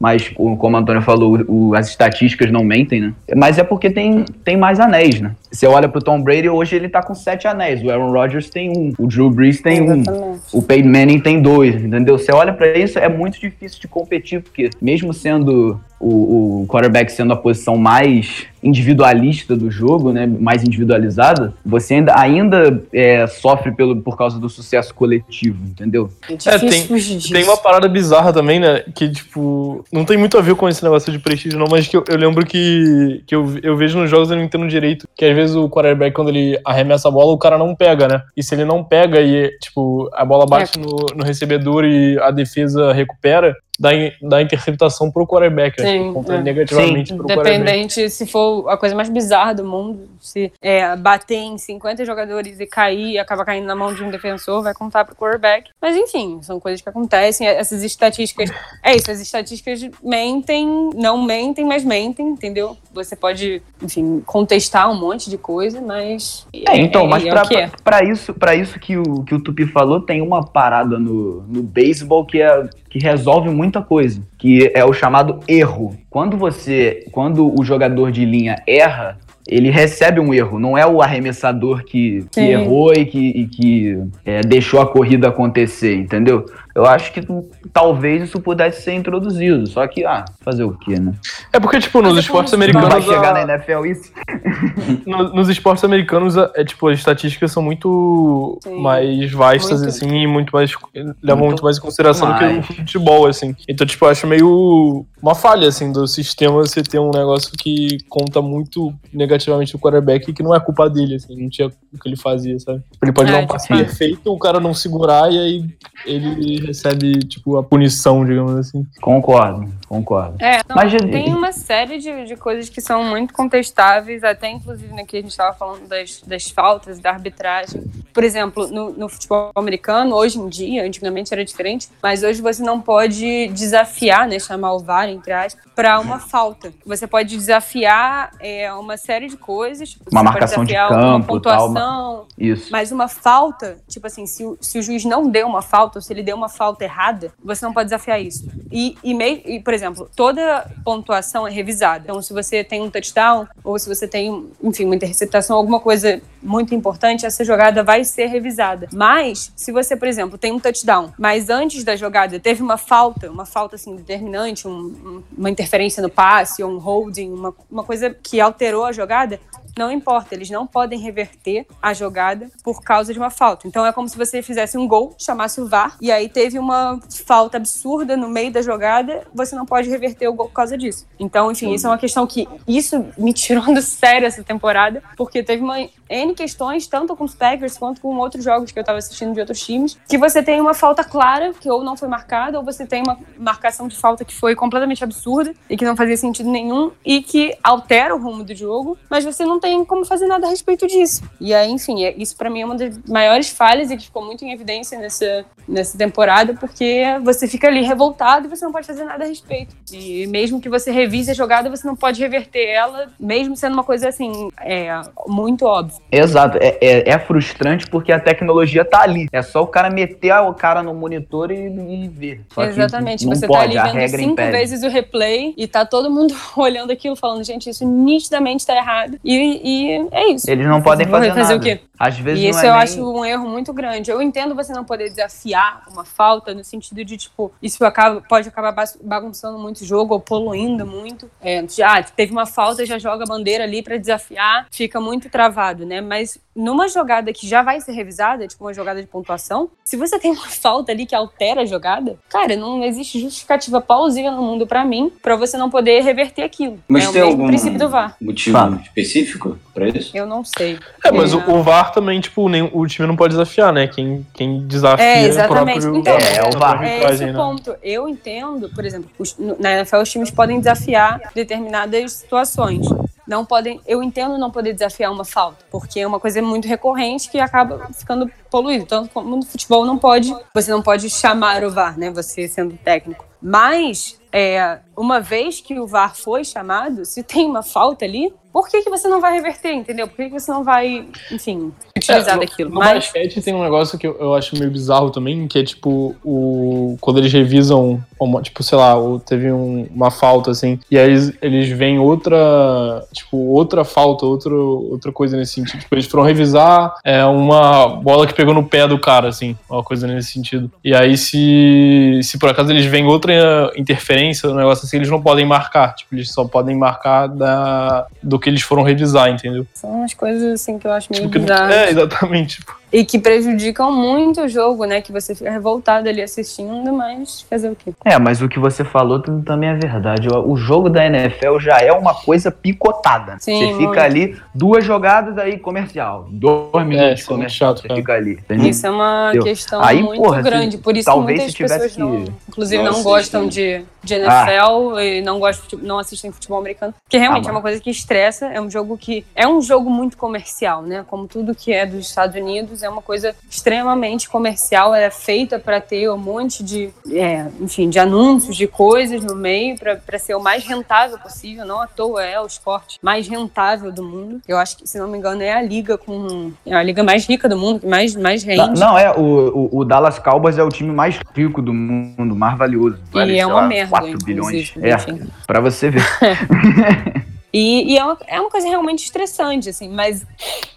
mas o- como o Antônio falou, o- as estatísticas não mentem, né? Mas é porque tem, tem mais anéis, né? Você olha pro Tom Brady, hoje ele tá com sete anéis. O Aaron Rodgers tem um, o Drew Brees tem um. Exatamente. O Peyton Manning tem dois, entendeu? Você olha pra isso, é muito difícil de competir, porque mesmo sendo o, o quarterback sendo a posição mais individualista do jogo, né, mais individualizada, você ainda, ainda é, sofre pelo, por causa do sucesso coletivo, entendeu? É difícil tem-. Tem uma parada bizarra também, né? Que, tipo, não tem muito a ver com esse negócio de prestígio, não, mas que eu, eu lembro que, que eu, eu vejo nos jogos, eu não entendo direito, que às vezes o quarterback, quando ele arremessa a bola, o cara não pega, né? E se ele não pega e, tipo, a bola bate no, no recebedor e a defesa recupera, in- dá interceptação pro quarterback, né? Sim, Tipo, conta é. negativamente pro quarterback. Independente se for a coisa mais bizarra do mundo, se é, bater em 50 jogadores e cair e acabar caindo na mão de um defensor, vai contar pro quarterback. Mas enfim, são coisas que acontecem. Essas estatísticas. É isso, as estatísticas mentem, não mentem, mas mentem, entendeu? Você pode, enfim, contestar um monte de coisa, mas. É, então, mas é pra, o que é. pra isso, pra isso que, o, que o Tupi falou, tem uma parada no, no beisebol que, é, que resolve muita coisa, que é o chamado erro. Quando você, quando o jogador de linha erra, ele recebe um erro, não é o arremessador que, que errou e que, e que é, deixou a corrida acontecer, entendeu? Eu acho que talvez isso pudesse ser introduzido, só que, ah, fazer o quê, né? É porque, tipo, nos Mas esportes como- Não americanos. vai chegar a- na NFL isso? No- nos esportes americanos, é tipo, as estatísticas são muito Sim. mais vastas, Muito. assim, e muito mais. levam muito, Muito mais em consideração do que mais. o futebol, assim. Então, tipo, eu acho meio uma falha, assim, do sistema você ter um negócio que conta muito negativamente do quarterback e que não é culpa dele, assim, não tinha o que ele fazia, sabe? Ele pode É, dar um tipo, passe é. perfeito, o cara não segurar e aí ele recebe, tipo, a punição, digamos assim. Concordo, concordo. É, não, Mas, tem uma série de, de coisas que são muito contestáveis, até inclusive aqui a gente estava falando das, das faltas, da arbitragem. Por exemplo, no, no futebol americano, hoje em dia, antigamente era diferente, mas hoje você não pode desafiar, né, chamar o VAR, entre aspas, para uma falta. Você pode desafiar é, uma série de coisas. tipo, Uma você pode marcação de desafiar campo, uma pontuação, Isso. mas uma falta, tipo assim, se o, se o juiz não deu uma falta, ou se ele deu uma falta errada, você não pode desafiar isso. E, e, mei- e, por exemplo, toda pontuação é revisada. Então, se você tem um touchdown, ou se você tem, enfim, uma interceptação, alguma coisa muito importante, essa jogada vai ser revisada. Mas, se você, por exemplo, tem um touchdown, mas antes da jogada teve uma falta, uma falta assim determinante, um- um- uma interferência no passe, ou um holding, uma, uma coisa que alterou a jogada, não importa, eles não podem reverter a jogada por causa de uma falta. Então é como se você fizesse um gol, chamasse o VAR, e aí teve uma falta absurda no meio da jogada, você não pode reverter o gol por causa disso. Então, enfim, isso é uma questão que isso me tirou do sério essa temporada, porque teve uma N questões, tanto com os Packers quanto com outros jogos que eu tava assistindo de outros times, que você tem uma falta clara, que ou não foi marcada, ou você tem uma marcação de falta que foi completamente absurda e que não fazia sentido nenhum e que altera o rumo do jogo, mas você não tem como fazer nada a respeito disso. E aí, enfim, é- isso pra mim é uma das maiores falhas e que ficou muito em evidência nessa, nessa temporada, porque você fica ali revoltado e você não pode fazer nada a respeito. E mesmo que você revise a jogada, você não pode reverter ela, mesmo sendo uma coisa assim, é, muito óbvia. Exato, é, é, é frustrante porque a tecnologia tá ali. É só o cara meter o cara no monitor e, e ver. Só Exatamente. Você pode, tá ali vendo cinco impede. vezes o replay e tá todo mundo olhando aquilo, falando, gente, isso nitidamente tá errado. E, e é isso. Eles não podem fazer, fazer nada. o quê? Às vezes E isso é eu nem- acho um erro muito grande. Eu entendo você não poder desafiar uma falta no sentido de, tipo, isso acaba, pode acabar bagunçando muito o jogo ou poluindo muito. É, já teve uma falta, já joga a bandeira ali pra desafiar, fica muito travado, né? Mas numa jogada que já vai ser revisada, tipo uma jogada de pontuação, se você tem uma falta ali que altera a jogada, cara, não existe justificativa plausível no mundo pra mim pra você não poder reverter aquilo. Mas é tem o mesmo algum princípio do VAR. motivo Fala. específico pra isso? Eu não sei. É, mas É. o, o VAR também, tipo, nem, o time não pode desafiar, né? Quem, quem desafia É, o exatamente. próprio. Então, É, é o VAR. É esse o né? ponto. Eu entendo, por exemplo, os- na NFL os times podem desafiar determinadas situações. Não podem, eu entendo não poder desafiar uma falta, porque é uma coisa muito recorrente que acaba ficando poluído. Tanto como no futebol não pode, você não pode chamar o VAR, né? Você sendo técnico. Mas é, uma vez que o VAR foi chamado, se tem uma falta ali, por que, que você não vai reverter, entendeu? Por que, que você não vai, enfim, utilizar É, no- daquilo? No Mas basquete tem um negócio que eu, eu acho meio bizarro também, que é tipo, o, quando eles revisam, tipo, sei lá, teve um- uma falta assim, e aí eles, eles veem outra, tipo, outra falta, outro, outra coisa nesse sentido. Tipo, eles foram revisar é, uma bola que pegou no pé do cara, assim, uma coisa nesse sentido. E aí, se, se por acaso eles veem outra interferência, um negócio assim, eles não podem marcar. Tipo, eles só podem marcar da, do que eles foram revisar, entendeu? são umas coisas assim que eu acho meio Tipo, bizarras. é, exatamente. Tipo, E que prejudicam muito o jogo, né? Que você fica revoltado ali assistindo, mas fazer o quê? É, mas o que você falou tam- também é verdade. O jogo da NFL já é uma coisa picotada. Sim, você fica muito. ali, duas jogadas aí comercial. Dois minutos isso é comercial, chato, você cara. fica ali. entendeu? Isso é uma Entendeu? questão Aí, muito porra, se- grande. Por isso talvez muitas se tivesse pessoas não, que- inclusive, não não, gostam de, de NFL e não, gostam, de- não assistem futebol americano. Porque realmente Ah, é uma coisa que estressa. É um jogo que é um jogo muito comercial, né? Como tudo que é dos Estados Unidos, é uma coisa extremamente comercial. É feita para ter um monte de, é, enfim, de anúncios, de coisas no meio, para ser o mais rentável possível. Não à toa é o esporte mais rentável do mundo. Eu acho que, se não me engano, é a liga com. É a liga mais rica do mundo, que mais, mais Não, rende. não, é, o, o, o Dallas Cowboys é o time mais rico do mundo, mais valioso. Vale, e é uma lá, merda, 4 bilhões. É, pra você ver. E, e é, uma, é uma coisa realmente estressante, assim, mas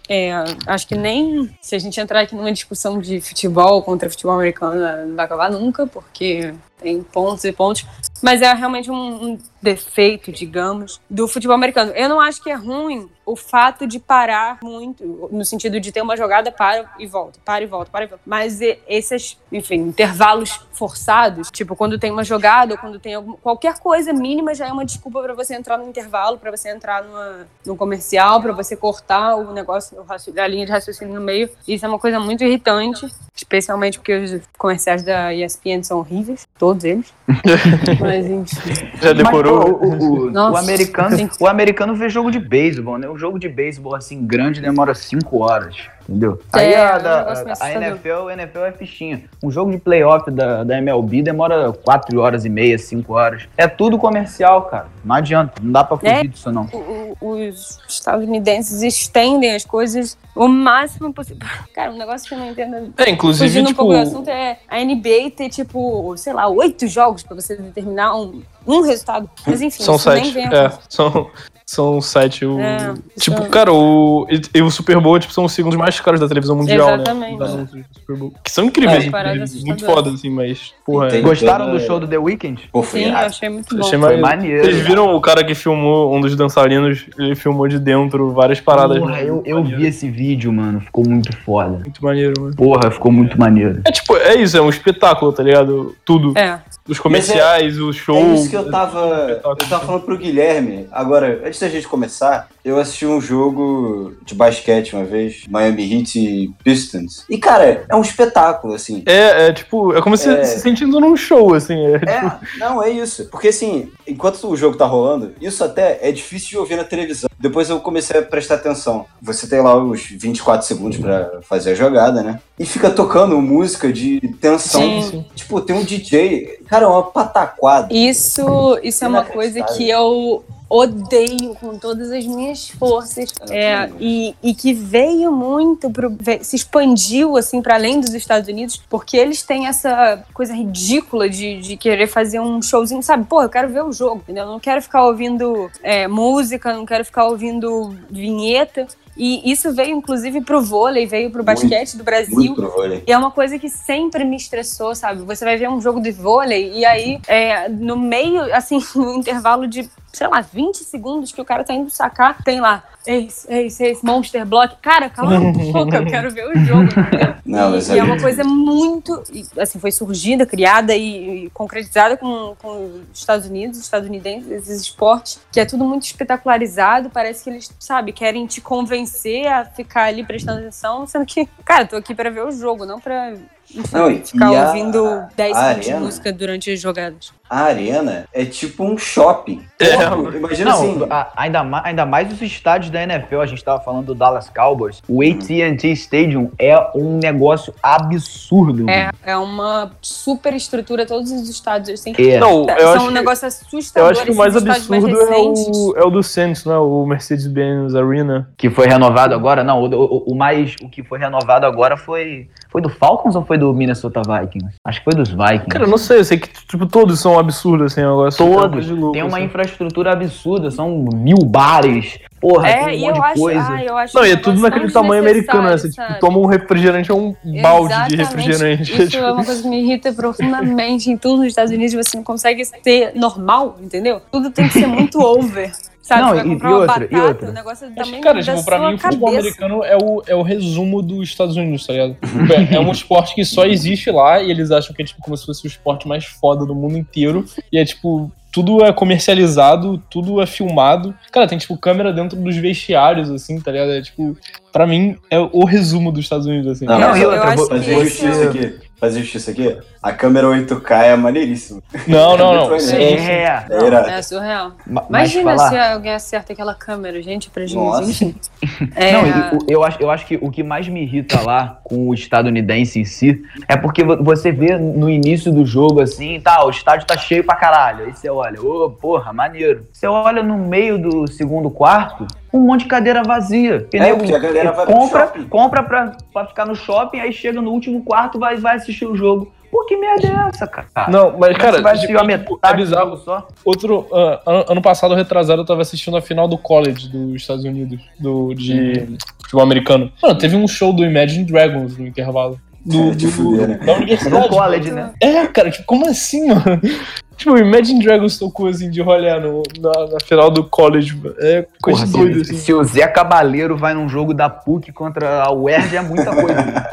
é, acho que nem se a gente entrar aqui numa discussão de futebol contra futebol americano não vai acabar nunca, porque tem pontos e pontos. Mas é realmente um, um defeito, digamos, do futebol americano. Eu não acho que é ruim o fato de parar muito, no sentido de ter uma jogada, para e volta, para e volta, para e volta. Mas esses, enfim, intervalos forçados, tipo, quando tem uma jogada ou quando tem algum, qualquer coisa mínima já é uma desculpa para você entrar no intervalo, para você entrar numa, num comercial, para você cortar o negócio, a linha de raciocínio no meio. Isso é uma coisa muito irritante, especialmente porque os comerciais da ESPN são horríveis, todos eles. Mas enfim. já Mas, decorou? pô, o, o- o americano, sim. o americano vê jogo de beisebol, né? O jogo de beisebol, assim, grande demora 5 horas, entendeu? Aí É, a, é um da- a, assustador. NFL, a NFL é fichinha. Um jogo de playoff da, da MLB demora 4 horas e meia, 5 horas. É tudo comercial, cara. Não adianta, não dá pra fugir É. disso, não. o- os estadunidenses estendem as coisas o máximo possível. Cara, um negócio que eu não entendo. É, inclusive, Fugindo um tipo. pouco do assunto é a NBA ter, tipo, sei lá, oito jogos pra você determinar um, um resultado. Mas enfim, São isso nem sete. É, são, são sete. O, É, tipo, isso- cara, o, e, e o Super Bowl tipo, são os segundos mais caros da televisão mundial, Exatamente. né? Super Bowl. Que são incríveis, É, muito foda, assim, mas, porra, Tem- é, Gostaram do show do The Weeknd? Pô, foi Sim, irado. achei muito bom. achei Foi maneiro. Vocês viram o cara que filmou, um dos dançarinos, ele filmou de dentro várias paradas. Porra, né? eu, eu Maneiro. vi esse vídeo, mano. Ficou muito foda. Muito maneiro, mano. Porra, ficou muito maneiro. É tipo, é isso, é um espetáculo, tá ligado? Tudo. É. Os comerciais, o show. É isso que eu tava. Eu tava falando pro Guilherme. Agora, antes da gente começar, eu assisti um jogo de basquete uma vez, Miami Heat e Pistons. E, cara, é um espetáculo, assim. É, é tipo, é como se É. se sentindo num show, assim. É, É, não, é isso. Porque assim, enquanto o jogo tá rolando, isso até é difícil de ouvir na televisão. Depois eu comecei a prestar atenção. Você tem lá os 24 segundos pra fazer a jogada, né? E fica tocando música de tensão. Sim. Tipo, tem um DJ, cara, é uma pataquada. Isso, isso é uma coisa Inacreditável. que eu odeio com todas as minhas forças. É, e, e que veio muito pro, se expandiu assim para além dos Estados Unidos porque eles têm essa coisa ridícula de, de querer fazer um showzinho sabe? Pô eu quero ver o jogo entendeu? Eu não quero ficar ouvindo é, música não quero ficar ouvindo vinheta e isso veio inclusive pro vôlei veio pro basquete do Brasil Muito pro vôlei. e é uma coisa que sempre me estressou, sabe? Você vai ver um jogo de vôlei e aí, é, no meio, assim, no intervalo de, sei lá, 20 segundos que o cara tá indo sacar, tem lá, ex, ex, ex, Monster Block. Cara, cala a boca, eu quero ver o jogo, entendeu? Não, e, e é aí- uma coisa muito, assim, foi surgida, criada e, e concretizada com, com os Estados Unidos, estadunidenses, esses esportes, que é tudo muito espetacularizado, parece que eles, sabe, querem te convencer a ficar ali prestando atenção, sendo que, cara, tô aqui pra ver o jogo, não pra enfim, Não, ficar e a- ouvindo 10 a segundos de música durante as jogadas. A arena é tipo um shopping. É, imagina Não, assim. a- ainda, ma- ainda mais os estádios da NFL, a gente tava falando do Dallas Cowboys. O AT&T Stadium é um negócio absurdo. É, é uma super estrutura, todos os estádios, assim. É. Não, eu são acho um que- negócio Eu assustador. acho que o esses mais estádios mais absurdo é o, é o do Saints, né? O Mercedes-Benz Arena. Que foi renovado agora? Não, o, o- o mais. O que foi renovado agora foi. Foi do Falcons ou foi do Minnesota Vikings? Acho que foi dos Vikings. Cara, eu não sei, eu sei que tipo, todos são absurdos, assim, agora. Todos. De louco, Tem uma assim. infraestrutura absurda, são mil bares. Porra, É, tem um monte eu de acho, coisa. ah, eu acho Não, e é tudo naquele tamanho americano, né? Você tipo, toma um refrigerante, é um balde de Exatamente. refrigerante. Isso tipo, é uma coisa que me irrita profundamente. Em tudo nos Estados Unidos você não consegue ser normal, entendeu? Tudo tem que ser muito over. Sabe? Não, Você vai e- e outra, e batata, outra? o negócio é Acho cara, tipo, pra mim, o futebol cabeça. americano é o, é o resumo dos Estados Unidos, tá ligado? Tipo, é, é um esporte que só existe lá e eles acham que é tipo como se fosse o esporte mais foda do mundo inteiro. E é tipo, tudo é comercializado, tudo é filmado. Cara, tem tipo câmera dentro dos vestiários, assim, tá ligado? É tipo, pra mim, é o resumo dos Estados Unidos, assim. Não, Não, e eu- outra, eu acho vou- que vou- esse justiça aqui. Fazer justiça aqui. A câmera 8K é maneiríssima. Não, não, não. Muito Sim. É, É. É surreal. ma- mas Imagina falar- se alguém acerta aquela câmera, gente, prejuízo. Nossa. Enfim. É, Não, e o- eu, acho, eu acho que o que mais me irrita lá com o estadunidense em si é porque vo- você vê no início do jogo assim, tá, o estádio tá cheio pra caralho. Aí você olha, ô, porra, maneiro. Você olha no meio do segundo quarto, um monte de cadeira vazia. Que É, nego porque a galera vai pro compra, shopping. compra pra, pra ficar no shopping, aí chega no último quarto vai vai assistir o jogo. Pô, que merda é essa, cara? Não, mas, cara, você vai assistir tipo, a metade é bizarro. jogo só? Outro, ah, ano, ano passado, retrasado, eu tava assistindo a final do college dos Estados Unidos, do, de futebol americano. Mano, teve um show do Imagine Dragons no intervalo. Do, É, do- fuder, né? da universidade. No college, né? É, cara, tipo, como assim, mano? Tipo, Imagine Dragons tocou assim de rolê no, na, na final do college. mano. É coisa Porra, doida, se, assim. se o Zé Cabaleiro vai num jogo da PUC contra a UERJ é muita coisa. né?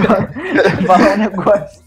Falar um negócio.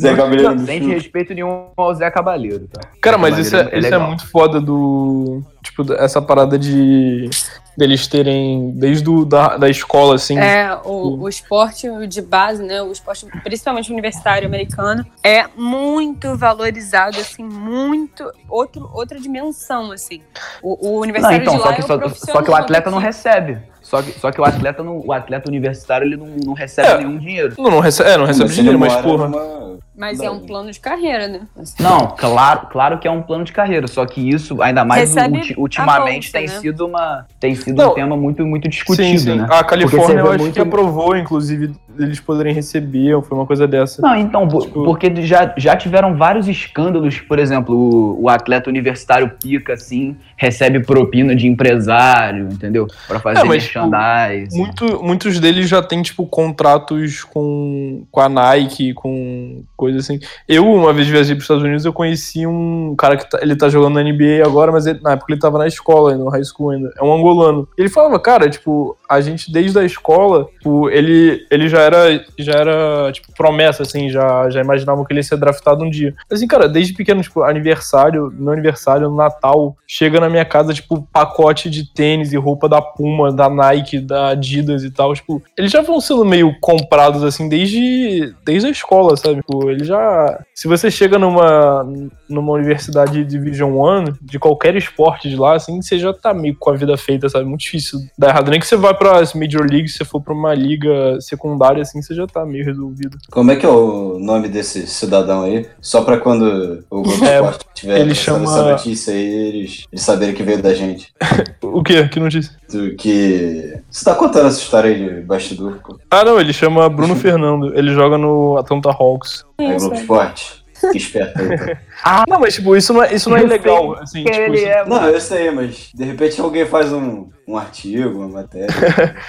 Zé Cabeleiro do Sem respeito nenhum ao Zé Cabaleiro, tá? Cara, Zé mas isso é, Cabaleiro isso é muito foda do. Tipo, essa parada de. deles terem. Desde do, da, da escola, assim. É, o, o esporte de base, né? O esporte, principalmente universitário americano, é muito valorizado, assim, muito. Outro, outra dimensão, assim. O, o Não, universitário então, de lá só que, é o só, profissional só que o atleta não daqui. recebe. Só que, só que o atleta não, o atleta universitário ele não, não recebe É. nenhum dinheiro. Não, não recebe, é, não recebe Mas dinheiro, mas porra. numa- Mas é um plano de carreira, né? Não, claro, claro que é um plano de carreira, só que isso, ainda mais ulti- ultimamente, a bolsa, tem né? sido uma tem sido Não. um tema muito muito discutido, sim, sim. né? A Califórnia eu acho muito- que aprovou, inclusive, eles poderem receber, foi uma coisa dessa. Não, então, po- Tipo- porque já, já tiveram vários escândalos, por exemplo, o, o atleta universitário pica, assim, recebe propina de empresário, entendeu? Pra fazer É, mas, tipo, merchandising. Muito, muitos deles já têm, tipo, contratos com, com a Nike, com coisa assim. Eu, uma vez viajei para os Estados Unidos, eu conheci um cara que tá- ele tá jogando na NBA agora, mas ele- na época ele tava na escola, no high school ainda. É um angolano. Ele falava, cara, tipo, a gente desde a escola, tipo, ele, ele já era, já era, tipo, promessa, assim, já, já imaginavam que ele ia ser draftado um dia. Assim, cara, desde pequeno, tipo, aniversário, no aniversário, no Natal, chega na minha casa, tipo, pacote de tênis e roupa da Puma, da Nike, da Adidas e tal, tipo, eles já vão sendo meio comprados, assim, desde, desde a escola, sabe? Tipo, ele já... Se você chega numa, numa universidade de Division One, de qualquer esporte de lá, assim, você já tá meio com a vida feita, sabe? Muito difícil dar errado. Nem que você vá pra Major League, se você for pra uma liga secundária, assim, você já tá meio resolvido. Como é que é o nome desse cidadão aí? Só pra quando o Globo É, Esporte tiver ele essa- chama- essa notícia aí, eles, eles saberem que veio da gente. O quê? Que notícia? Do que. Você tá contando essa história aí de bastidor, pô. Ah, não, ele chama Bruno Fernando. Ele joga no Atlanta Hawks. Aí, Isso. Globo Esporte. Que esperto tá? Não, mas, tipo, isso não é, isso não é Eu ilegal. Assim, tipo, ele isso- é, Não, eu sei, mas de repente alguém faz um, um artigo, uma matéria.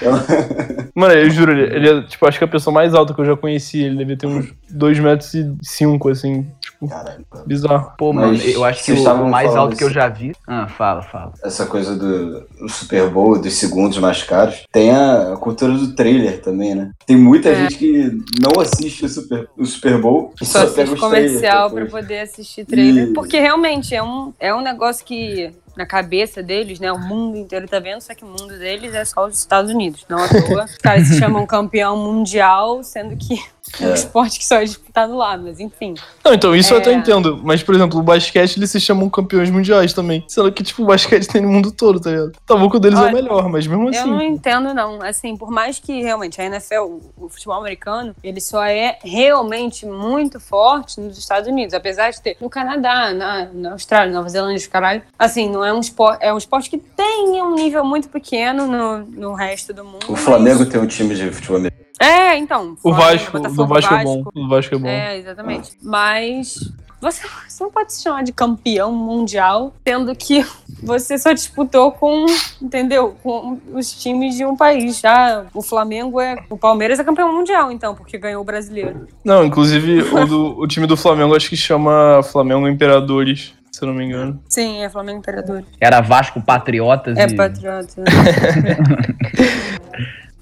Então, Mano, eu juro, ele, ele é, tipo, acho que a pessoa mais alta que eu já conheci. Ele devia ter uns 2 metros e 5, assim. Tipo, caralho, pô. bizarro. Pô, mano, Mas eu acho que o, mais alto que eu isso. já vi. Ah, fala, fala. essa coisa do, do Super Bowl, dos segundos mais caros, tem a, cultura do trailer também, né? Tem muita É. gente que não assiste o Super, o Super Bowl e Só só, pega assiste os comercial pra depois. poder assistir trailer. E- Porque realmente é um, é um negócio que, na cabeça deles, né? O mundo inteiro tá vendo, só que o mundo deles é só os Estados Unidos. Não à toa. Os caras se chamam campeão mundial, sendo que um É. esporte que só é disputado lá, mas enfim. Não, então, isso eu até É. entendo. Mas, por exemplo, o basquete, eles se chamam campeões mundiais também. Sendo que, tipo, o basquete tem no mundo todo, tá ligado? Tá bom que o deles é o Olha, melhor, mas mesmo Eu assim. não entendo, não. Assim, por mais que realmente a NFL, o- o futebol americano, ele só é realmente muito forte nos Estados Unidos. Apesar de ter no Canadá, na, na Austrália, Nova Zelândia, caralho. Assim, não é um esporte. É um esporte que tem um nível muito pequeno no, no resto do mundo. O mas- Flamengo tem um time de futebol americano. É, então. O Vasco, do Vasco é bom. O Vasco é bom. É, exatamente. Mas você, você não pode se chamar de campeão mundial, tendo que você só disputou com, entendeu? Com os times de um país. Já o Flamengo é. O Palmeiras é campeão mundial, então, porque ganhou o brasileiro. Não, inclusive, o, do- o time do Flamengo acho que chama Flamengo Imperadores, se eu não me engano. Sim, é Flamengo Imperador. Era Vasco Patriotas É e... patriota.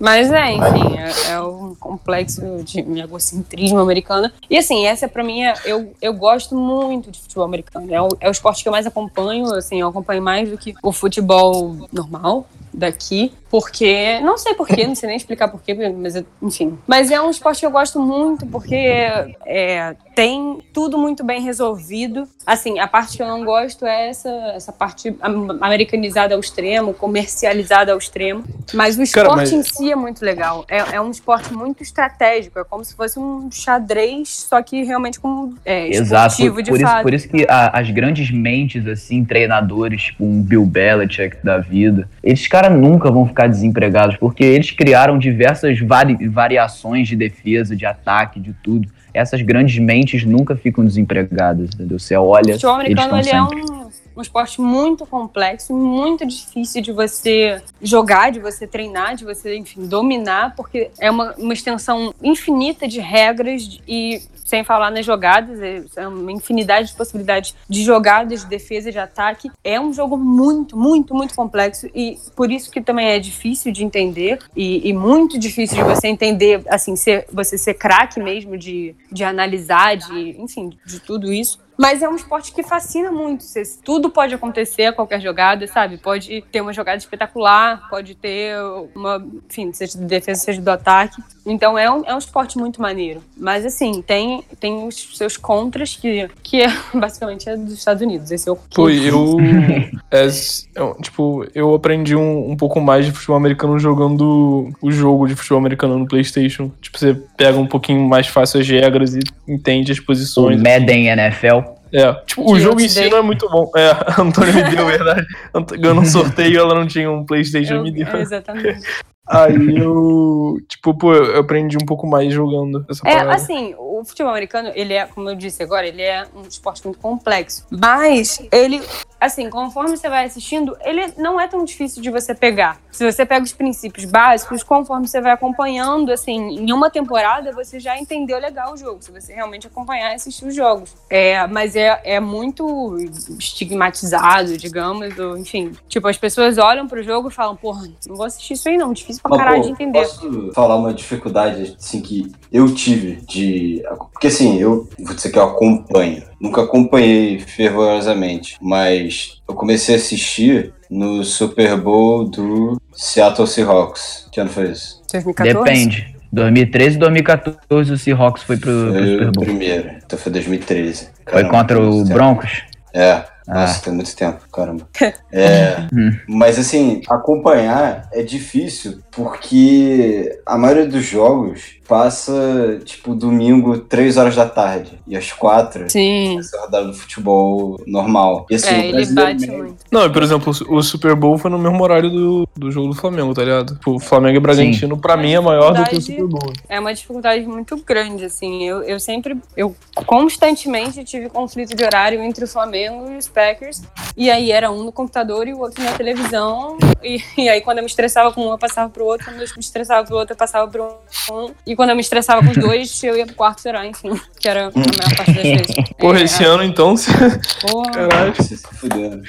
Mas é, enfim, é, é um complexo de egocentrismo americano. E assim, essa pra mim, é, eu, eu gosto muito de futebol americano. É o, é o esporte que eu mais acompanho, assim, eu acompanho mais do que o futebol normal daqui. Porque, não sei porquê, não sei nem explicar porquê, mas enfim. Mas é um esporte que eu gosto muito porque é, tem tudo muito bem resolvido. Assim, a parte que eu não gosto é essa, essa parte am- americanizada ao extremo, comercializada ao extremo. Mas o Cara, esporte mas- em si é muito legal. É, é um esporte muito estratégico. É como se fosse um xadrez, só que realmente com é, Exato, esportivo por, de por isso, por isso que a- as grandes mentes, assim, treinadores, tipo um Bill Belichick da vida, esses caras nunca vão ficar desempregados, porque eles criaram diversas vari- variações de defesa, de ataque, de tudo. Essas grandes mentes nunca ficam desempregadas, entendeu? Você olha, O futebol americano ele é sempre. um, um esporte muito complexo, muito difícil de você jogar, de você treinar, de você, enfim, dominar, porque é uma, uma extensão infinita de regras e sem falar nas jogadas, é é uma infinidade de possibilidades de jogadas, de defesa, de ataque. É um jogo muito, muito, muito complexo e por isso que também é difícil de entender e, e muito difícil de você entender, assim, ser, você ser craque mesmo de, de analisar, de, enfim, de tudo isso. Mas é um esporte que fascina muito. Tudo pode acontecer a qualquer jogada, sabe? Pode ter uma jogada espetacular, pode ter uma, enfim, seja de defesa, seja do ataque. Então é um, é um esporte muito maneiro. Mas assim, tem, tem os seus contras, que, que é, basicamente é dos Estados Unidos. Esse é o Pô, eu. é, eu, tipo, eu aprendi um, um pouco mais de futebol americano jogando o jogo de futebol americano no PlayStation. Tipo, você pega um pouquinho mais fácil as regras e entende as O posições. Madden NFL. É, tipo, o jogo em si não é muito bom. É, a Antônia me deu, verdade. Ant- Ganhou um sorteio ela não tinha um PlayStation, Eu- me deu. exatamente. Aí eu, tipo, pô, eu aprendi um pouco mais jogando essa É, parada. assim, o futebol americano, ele é, como eu disse agora, ele é um esporte muito complexo. Mas ele, assim, conforme você vai assistindo, ele não é tão difícil de você pegar. Se você pega os princípios básicos, conforme você vai acompanhando, assim, em uma temporada, você já entendeu legal o jogo. Se você realmente acompanhar e assistir os jogos. É, mas é, é muito estigmatizado, digamos, ou, enfim. Tipo, as pessoas olham pro jogo e falam, porra, não vou assistir isso aí não, difícil pra Mas, caralho pô, de entender. Posso falar uma dificuldade assim que eu tive de. Porque assim, eu vou dizer que eu acompanho. Nunca acompanhei fervorosamente, mas eu comecei a assistir no Super Bowl do Seattle Seahawks. Que ano foi isso? 2014? Depende. 2013 e 2014 o Seahawks foi pro, pro Foi Super o Bowl. primeiro. Então foi 2013. Foi Caramba, contra tem muito o. Broncos? É. Ah. Nossa, tem muito tempo, caramba. É, Hum. mas assim, acompanhar é difícil porque a maioria dos jogos passa, tipo, domingo, 3 horas da tarde. E às 4 Sim. essa é a rodada do futebol normal. E assim, É, o ele bate muito. Não, e, por exemplo, o o Super Bowl foi no mesmo horário do, do jogo do Flamengo, tá ligado? O Flamengo e Bragantino, pra mim, é maior do que o. Super Bowl. É uma dificuldade muito grande, assim. Eu, eu sempre, eu constantemente tive conflito de horário entre o Flamengo e os Packers. E aí era um no computador e o outro na televisão. E, e aí quando eu me estressava com um, eu passava pro outro. Quando eu me estressava pro outro, eu passava pro um. E quando eu me estressava com os dois, eu ia pro quarto chorar, enfim. Que era a maior parte das vezes. Porra, É, esse ano, então, se- porra, caralho. Você se fudendo.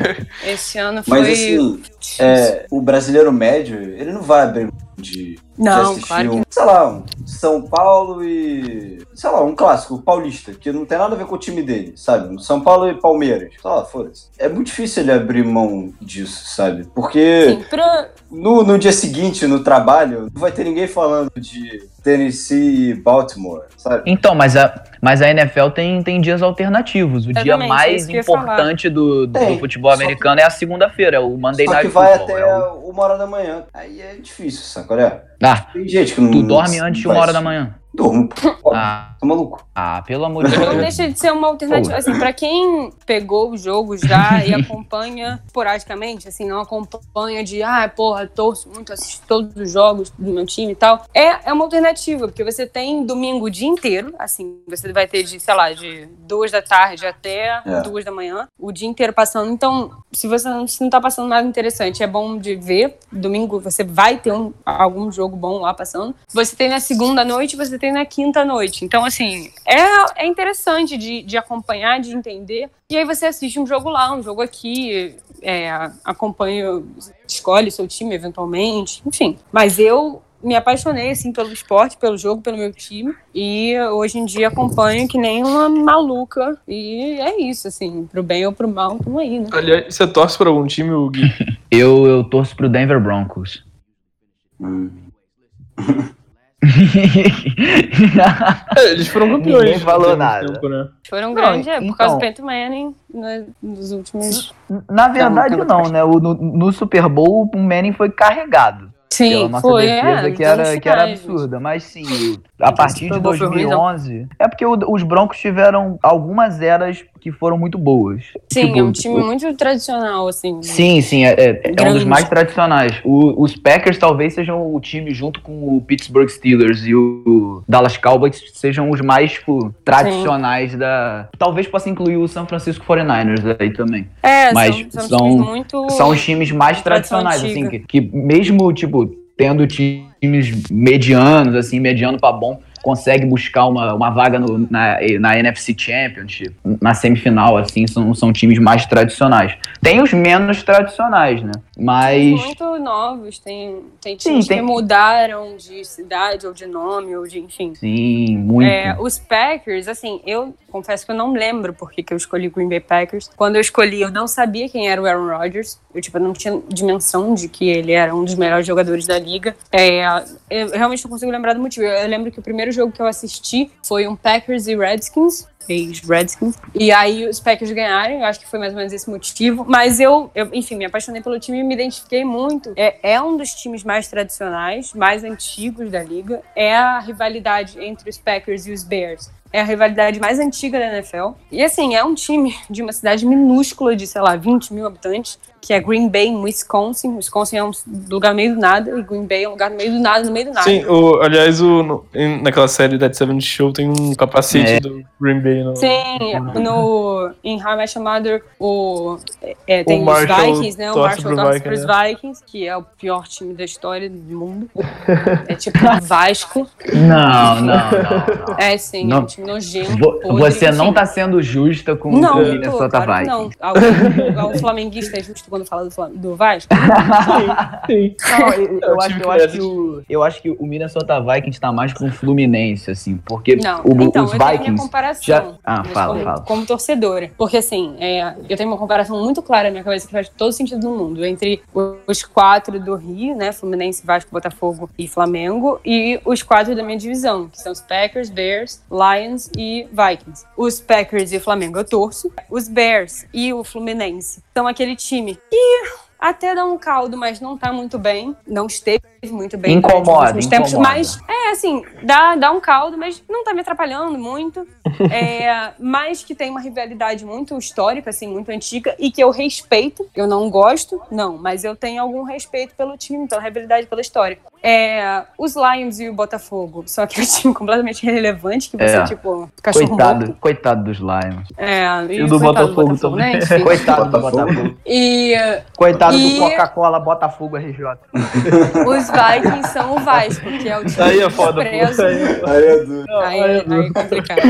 esse ano foi. Mas assim, é, o brasileiro médio, ele não vai abrir de, de Não, assistir claro um, sei lá, um São Paulo e. Sei lá, um clássico, paulista, que não tem nada a ver com o time dele, sabe? São Paulo e Palmeiras. Sei lá, foda-se. É muito difícil ele abrir mão disso, sabe? Porque Sim, pra, no, no dia seguinte, no trabalho, não vai ter ninguém falando de Tennessee e Baltimore, sabe? Então, mas a, mas a NFL tem, tem dias alternativos. O dia Exatamente, é mais eu importante do, do Tem, futebol só que- americano é a segunda-feira, é o Monday Só Night que vai Football. até é o- uma hora da manhã. Aí é difícil, sabe? Olha, Ah, tem gente que não. tu dorme antes de uma hora da manhã. Durmo. Ah, Tá maluco? ah, pelo amor de Não Deus. deixa de ser uma alternativa. Assim, pra quem pegou o jogo já e acompanha esporadicamente, assim, não acompanha de, ah, porra, torço muito, assisto todos os jogos do meu time e tal, é, é uma alternativa, porque você tem domingo o dia inteiro, assim, você vai ter de, sei lá, de duas da tarde até É. duas da manhã, o dia inteiro passando. Então, se você não, se não tá passando nada interessante, é bom de ver. Domingo você vai ter um, algum jogo bom lá passando. Você tem na segunda noite, você tem na quinta noite. Então, assim, é, é interessante de, de acompanhar, de entender. E aí você assiste um jogo lá, um jogo aqui, é, acompanha, escolhe seu time eventualmente, enfim. Mas eu me apaixonei assim pelo esporte, pelo jogo, pelo meu time e hoje em dia acompanho que nem uma maluca e é isso assim, pro bem ou pro mal, tamo aí, né? Aliás, você torce pra algum time, o Gui? Eu, eu torço pro Denver Broncos. Hum. É, eles foram campeões. Ninguém falou nada. tempo, né? Foram Não, grandes, é, por então- causa do Peyton Manning né, nos últimos Na verdade, Não, não, né? O, no, no Super Bowl, o Manning foi carregado. pela Sim, nossa foi, defesa, é, que, era, que era absurda. Mas sim, a partir de Super Bowl foi ruim, não. 2011. É porque o- os Broncos tiveram algumas eras que foram muito boas. Sim, Tipo, é um time o- muito tradicional, assim. Sim, sim, é, é- é um dos mais tradicionais. O- os Packers talvez sejam o time, junto com o Pittsburgh Steelers e o Dallas Cowboys, sejam os mais, tipo, tradicionais da. Talvez possa incluir o San Francisco 49ers aí também. É, Mas são, são, são- times muito. São os times mais tradicionais, assim, antiga. que, que mesmo, tipo, tendo times medianos, assim, mediano pra bom, consegue buscar uma, uma vaga no- na, na NFC Championship, na semifinal, assim, são, são times mais tradicionais. Tem os menos tradicionais, né? Mas. muito novos, tem, tem Sim, times tem- que mudaram de cidade ou de nome ou de enfim. Sim, muito. É, os Packers, assim, eu confesso que eu não lembro por que eu escolhi o Green Bay Packers. Quando eu escolhi, eu não sabia quem era o Aaron Rodgers. Eu, tipo, não tinha dimensão de que ele era um dos melhores jogadores da liga. É, eu realmente não consigo lembrar do motivo. Eu lembro que o primeiro jogo que eu assisti foi um Packers e Redskins. Ex-Redskins. E aí os Packers ganharam, eu acho que foi mais ou menos esse motivo. Mas eu, eu, enfim, me apaixonei pelo time e me identifiquei muito. É, é um dos times mais tradicionais, mais antigos da liga. É a rivalidade entre os Packers e os Bears. É a rivalidade mais antiga da NFL. E assim, é um time de uma cidade minúscula de, sei lá, 20 mil habitantes, que é Green Bay, em Wisconsin. Wisconsin é um lugar no meio do nada, e Green Bay é um lugar no meio do nada, no meio do nada. Sim, o, aliás, o, no- em- naquela série Dead Seven Show tem um capacete É. do Green Bay. No, Sim, no, em How I Met Your Mother, o, é, tem O os Marshall Vikings, né? O Marshall torce Viking, pros né? Vikings, que é o pior time da história do mundo. É tipo Vasco. Não, não, não. não. É, sim, é Não. um time nojento. Vo- podre, Você não enfim. tá sendo justa com Não, o Minnesota claro Vikings. não. Algum, algum flamenguista é justo quando fala do, do Vasco? Sim. Não, eu, acho, eu, que acho que o, eu acho que o Minnesota Vikings tá mais com o Fluminense, assim, porque Não, o- então, os eu tenho minha Vikings. comparação. já- Ah, fala, como, fala. como torcedora. Porque, assim, é, eu tenho uma comparação muito clara na minha cabeça que faz todo sentido no mundo entre os quatro do Rio, né? Fluminense, Vasco, Botafogo e Flamengo, e os quatro da minha divisão, que são os Packers, Bears, Lions e Vikings. Os Packers e o Flamengo eu torço. Os Bears e o Fluminense são aquele time que até dá um caldo, mas não tá muito bem. Não esteve muito bem Incomoda, nos tempos, incomoda. mas é assim, dá, dá um caldo, mas não tá me atrapalhando muito. É, mas que tem uma rivalidade muito histórica, assim, muito antiga, e que eu respeito. Eu não gosto, não, mas eu tenho algum respeito pelo time, pela rivalidade, pela história. É, os Lions e o Botafogo são aquele time completamente irrelevante que você, É. tipo, cachorro Coitado, morto. coitado dos Lions. É, E o do coitado Botafogo também. né? Coitado do Botafogo. Botafogo. E Coitado E- do Coca-Cola Botafogo RJ. os Vikings são o Vasco, que é o time Aí é que foda, desprezo. Aí- Aí é duro. Aí, aí é aí é complicado.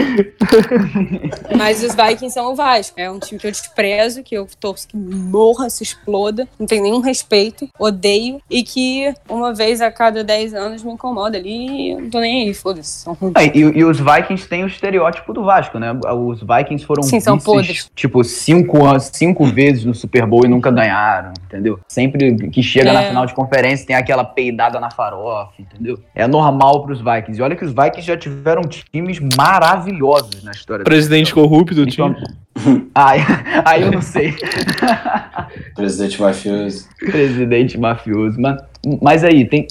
Mas os Vikings são o Vasco. É um time que eu desprezo, que eu torço que morra, se exploda, não tem nenhum respeito, odeio, e que uma vez a cada 10 anos me incomoda ali. eu Não tô nem aí, foda-se. Ah, e, e os Vikings têm o estereótipo do Vasco, né? Os Vikings foram Sim, são vices, tipo, cinco, cinco vezes no Super Bowl e nunca ganharam, entendeu? Sempre que chega É. na final de conferência tem aquela peidada na farofa, entendeu? É normal pros Vikings. E olha que os Vikings já tiveram times maravilhosos na história. Presidente corrupto do time. Aí, aí eu não sei. Presidente mafioso. Presidente mafioso. Mas, mas aí, tem,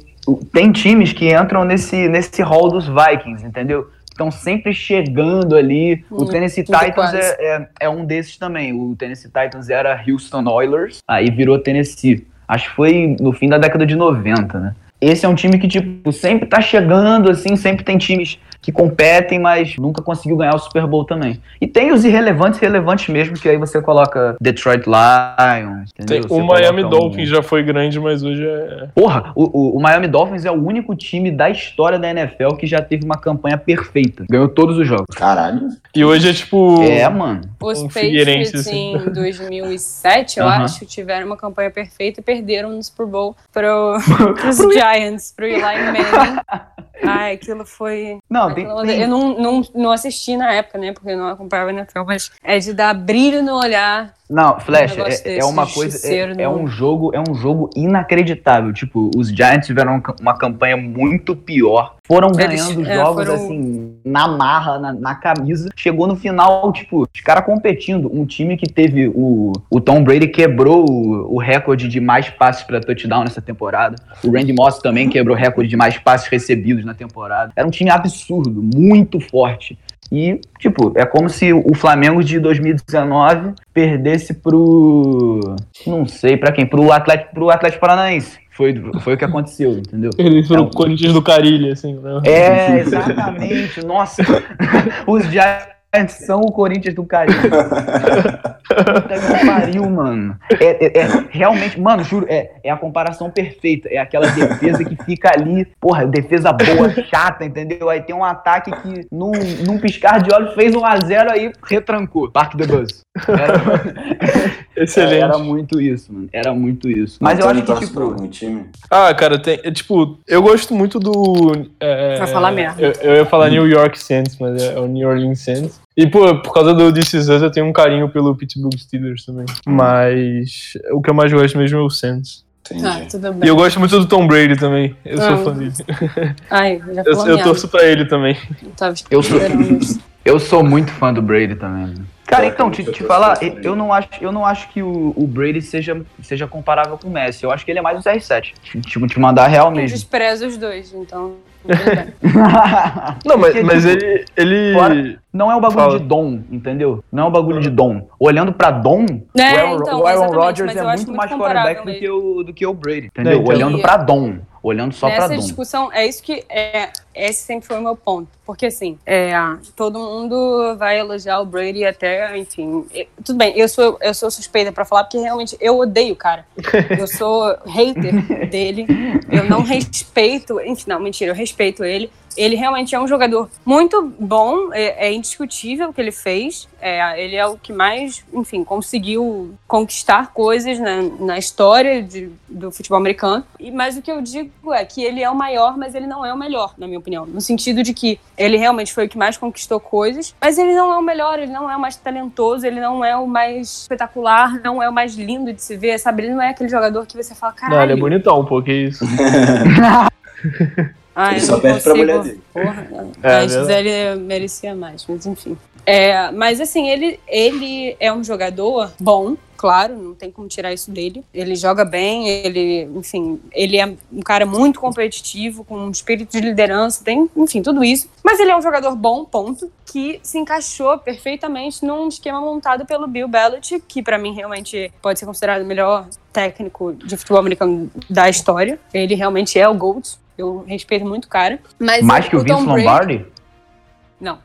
tem times que entram nesse, nesse hall dos Vikings, entendeu? Estão sempre chegando ali. O Hum, Tennessee muito Titans é, é, é um desses também. O Tennessee Titans era Houston Oilers, aí virou Tennessee. Acho que foi no fim da década de 90, né? Esse é um time que, tipo, sempre tá chegando, assim, sempre tem times que competem, mas nunca conseguiu ganhar o Super Bowl também. E tem os irrelevantes, relevantes mesmo, que aí você coloca Detroit Lions, Tem- entendeu? Você o Miami um- Dolphins já foi grande, mas hoje é. Porra, o, o- o Miami Dolphins é o único time da história da NFL que já teve uma campanha perfeita. Ganhou todos os jogos. Caralho. E hoje é tipo. É, mano. Os um Patriots assim. em 2007, eu Aham. acho, tiveram uma campanha perfeita e perderam no Super Bowl pro, pros Giants, pro Eli Manning. Ai, aquilo foi. Não, Eu não, não, não assisti na época, né? Porque eu não acompanhava NFL, mas é de dar brilho no olhar. Não, Flash, Um é, é uma coisa. É, é no- um jogo, é um jogo inacreditável. Tipo, os Giants tiveram uma- campanha muito pior. Foram Eles, ganhando é, jogos foram- assim, na marra, na, na camisa. Chegou no final, tipo, os caras competindo. Um time que teve o, o Tom Brady quebrou o, o recorde de mais passes para touchdown nessa temporada. O Randy Moss também quebrou o recorde de mais passes recebidos na temporada. Era um time absurdo, muito forte. E, tipo, é como se o Flamengo de 2019 perdesse pro. Não sei, pra quem? Pro Atlético, pro Atlético Paranaense. Foi, foi o que aconteceu, entendeu? Eles foram É o Corinthians do Carilho, assim, né? É, exatamente. Nossa, os Giants são o Corinthians do Caribe. Puta que pariu, mano. É, é- é realmente, mano, juro, é, é a comparação perfeita. É aquela defesa que fica ali, porra, defesa boa, chata, entendeu? Aí tem um ataque que, num, num piscar de olhos, fez um a 0 aí retrancou. Park the Bus. Era, Excelente. era muito isso, mano. Era muito isso. Mas eu Antônio acho que, tipo. algum time. Ah, cara, tem. é, Tipo, eu gosto muito do. É, Vai falar merda. Eu, eu ia falar New York Saints, mas é o New Orleans Saints. E, pô, por causa do This Is Us, eu tenho um carinho pelo Pittsburgh Steelers também. Mas o que eu mais gosto mesmo é o Saints. Ah, E eu gosto muito do Tom Brady também. Eu sou Ah. fã dele. Ai, já Eu, eu torço pra ele também. Tava Eu sou-. Eu sou muito fã do Brady também. né? Cara, então, te, te Eu falar, eu não acho, eu não acho que o, o Brady seja, seja comparável com o Messi. Eu acho que ele é mais um CR7. Tipo, te mandar real Eu mesmo. desprezo os dois, então. Não, mas, Porque, mas tipo, ele. ele... Fora- Não é um bagulho Fala. de dom, entendeu? Não é um bagulho de dom. Olhando pra dom, É, o Aaron, então, o Aaron Rodgers é muito muito mais quarterback do que, o, do que o Brady, Não, entendeu? então. Olhando pra dom. Olhando só pra Nessa dom. discussão, é isso que é. Esse sempre foi o meu ponto. Porque, assim, é, todo mundo vai elogiar o Brady até, enfim. é, tudo bem, eu sou, eu sou suspeita pra falar, porque realmente eu odeio o cara. Eu sou hater dele. Eu não respeito. Enfim, não, mentira, eu respeito ele. Ele realmente é um jogador muito bom, é, é indiscutível o que ele fez. É, ele é o que mais, enfim, conseguiu conquistar coisas na, na história de, do futebol americano. E, mas o que eu digo é que ele é o maior, mas ele não é o melhor, na minha opinião. No sentido de que ele realmente foi o que mais conquistou coisas, mas ele não é o melhor, ele não é o mais talentoso, ele não é o mais espetacular, não é o mais lindo de se ver, sabe? Ele não é aquele jogador que você fala, caralho. Não, ele é bonitão, pô, que isso. Ah, Ele só perde pra consigo. mulher dele. Porra, É, a verdade. Gisele merecia mais, mas enfim. É, mas assim, ele, ele é um jogador bom, claro, não tem como tirar isso dele. Ele joga bem, ele, enfim, ele é um cara muito competitivo, com um espírito de liderança, tem, enfim, tudo isso. Mas ele é um jogador bom, ponto, que se encaixou perfeitamente num esquema montado pelo Bill Belichick, que pra mim realmente pode ser considerado o melhor técnico de futebol americano da história. Ele realmente é o GOAT. Eu respeito muito o cara. Mas Mais que o Tom Vince Brady- Lombardi? Não.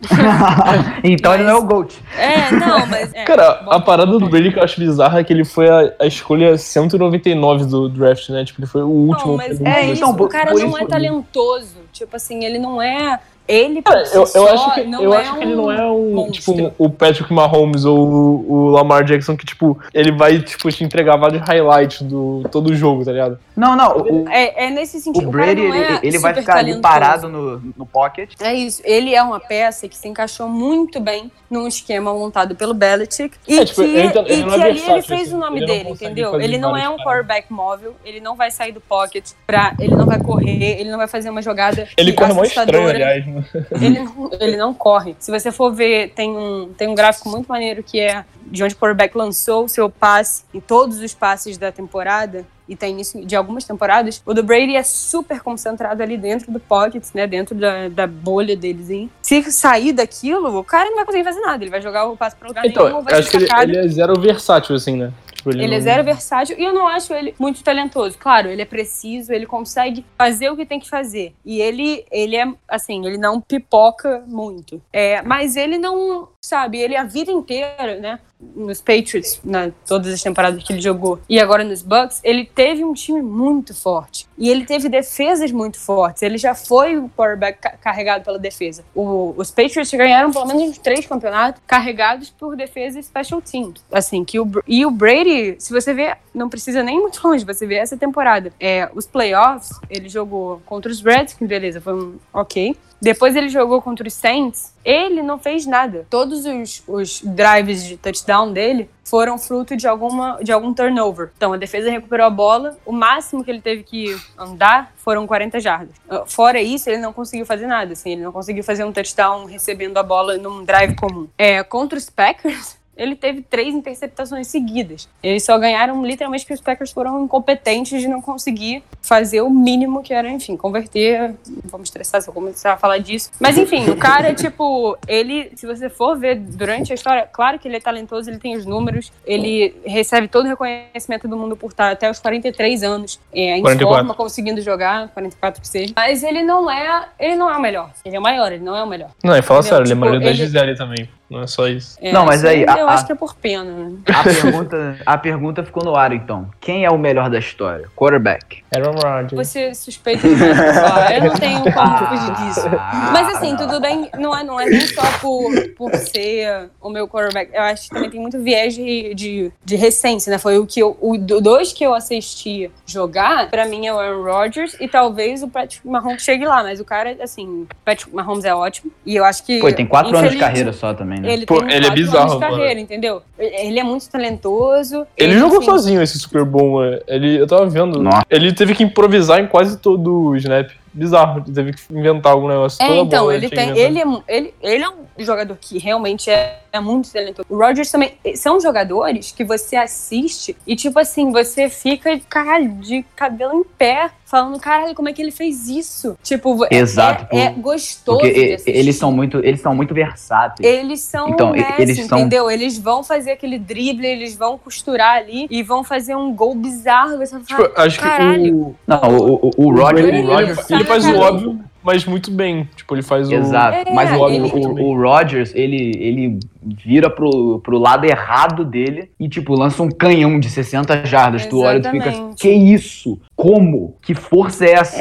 então ele não é o GOAT. É, não, mas. é, Cara, bom. a parada do Brady que eu acho bizarra é que ele foi a, a escolha 199 do draft, né? Tipo, ele foi o último. Não, mas é, isso, então, o cara por não isso- é talentoso. Tipo assim, ele não é. Ele por Cara, si eu, eu só acho que, não eu é acho que ele não é um, monstro. tipo, o Patrick Mahomes ou o, o Lamar Jackson que, tipo, ele vai, tipo, te entregar vários highlights do todo o jogo, tá ligado? Não, não. O, É, é nesse sentido. o O, cara Brady, não é ele, ele vai ficar ali talentoso. parado no, no pocket. É isso. Ele é uma peça que se encaixou muito bem num esquema montado pelo Belichick. E É, tipo, que, ele não- ele e não que é ali ele fez assim. o nome dele, entendeu? Ele não é um quarterback móvel, ele não vai sair do pocket, pra, ele não vai correr, ele não vai fazer uma jogada Ele corre mó estranho, aliás. né? Ele não, ele não corre. Se você for ver, tem um, tem um gráfico muito maneiro que é de onde o quarterback lançou o seu passe em todos os passes da temporada. E tem isso de algumas temporadas. O do Brady é super concentrado ali dentro do pocket, né? Dentro da, da bolha deles. hein? Se sair daquilo, o cara não vai conseguir fazer nada. Ele vai jogar o passe pra lugar nenhum, Então, vai acho que ele, ele é zero versátil, assim, né? Tipo, Ele é não- zero versátil e eu não acho ele muito talentoso. Claro, ele é preciso, ele consegue fazer o que tem que fazer. E ele, ele é, assim, ele não pipoca muito. É, mas ele não, sabe, ele a vida inteira, né? Nos Patriots, na todas as temporadas que ele jogou, e agora nos Bucks, ele teve um time muito forte. E ele teve defesas muito fortes. Ele já foi o quarterback ca- carregado pela defesa. O- os Patriots ganharam pelo menos uns três campeonatos carregados por defesa e special teams. Assim, que o, e o Brady, se você vê, não precisa nem muito longe, você vê essa temporada. É, os playoffs, ele jogou contra os Redskins, beleza, foi um ok. Depois ele jogou contra os Saints, ele não fez nada. Todos os, os drives de touchdown dele foram fruto de, alguma, de algum turnover. Então a defesa recuperou a bola, o máximo que ele teve que andar foram 40 jardas. Uh, Fora isso, ele não conseguiu fazer nada, assim, ele não conseguiu fazer um touchdown recebendo a bola num drive comum. É, contra os Packers, ele teve três interceptações seguidas. Eles só ganharam literalmente porque os Packers foram incompetentes de não conseguir fazer o mínimo que era, enfim, converter. Vamos estressar se eu começar a falar disso. Mas enfim, o cara, tipo, ele, se você for ver durante a história, claro que ele é talentoso, ele tem os números, ele recebe todo o reconhecimento do mundo por estar até os 43 anos é, em 44. forma, conseguindo jogar, 44 que seja. Mas ele não é, ele não é o melhor. Ele é o maior, ele não é o melhor. Não, e fala sério, ele é Tipo, marido da ele- Gisele também. Não é só isso. É, Não, mas aí, Eu a- acho que é por pena, né? A pergunta, a pergunta ficou no ar, então. Quem é o melhor da história? Quarterback. Aaron Rodgers. Você suspeita de falar, eu não tenho como fugir disso. Ah, Mas assim, tudo bem, não é, não é nem só por, por ser o meu quarterback. Eu acho que também tem muito viés de, de, de recência, né? Foi o que eu, o do- dois que eu assisti jogar, pra mim é o Aaron Rodgers e talvez o Patrick Mahomes chegue lá, mas o cara, assim, o Patrick Mahomes é ótimo e eu acho que. Pô, ele tem quatro anos de carreira só também, né? Ele Pô, tem ele é bizarro, anos de mano. carreira, entendeu? Ele é muito talentoso. Ele jogou enfim, sozinho esse Super Bowl, mano. Ele, eu tava vendo. Nossa. Ele teve que improvisar em quase todo o snap. Bizarro. Ele teve que inventar algum negócio. É, Toda então, bola ele tem. Ele é, ele, ele é um jogador que realmente é, é muito talentoso. O Rodgers também. eh, São jogadores que você assiste e, tipo assim, você fica, caralho, de cabelo em pé, falando, caralho, como é que ele fez isso? Tipo, é- Exato, é, é gostoso. Porque de assistir. eles são muito, eles são muito versáteis. Eles são Então, Messi, eles são- entendeu? Eles vão fazer aquele drible, eles vão costurar ali e vão fazer um gol bizarro. Você Tipo, acho que caralho. o. Não, o, o, o Roger, ele, ele- ele faz o óbvio, mas muito bem. Tipo, ele faz o. Exato. É, Mas o, ele- o, o Rodgers, ele, ele vira pro, pro lado errado dele e, tipo, lança um canhão de 60 jardas. Tu olha e tu fica, Exatamente. que isso? Como? Que força é essa?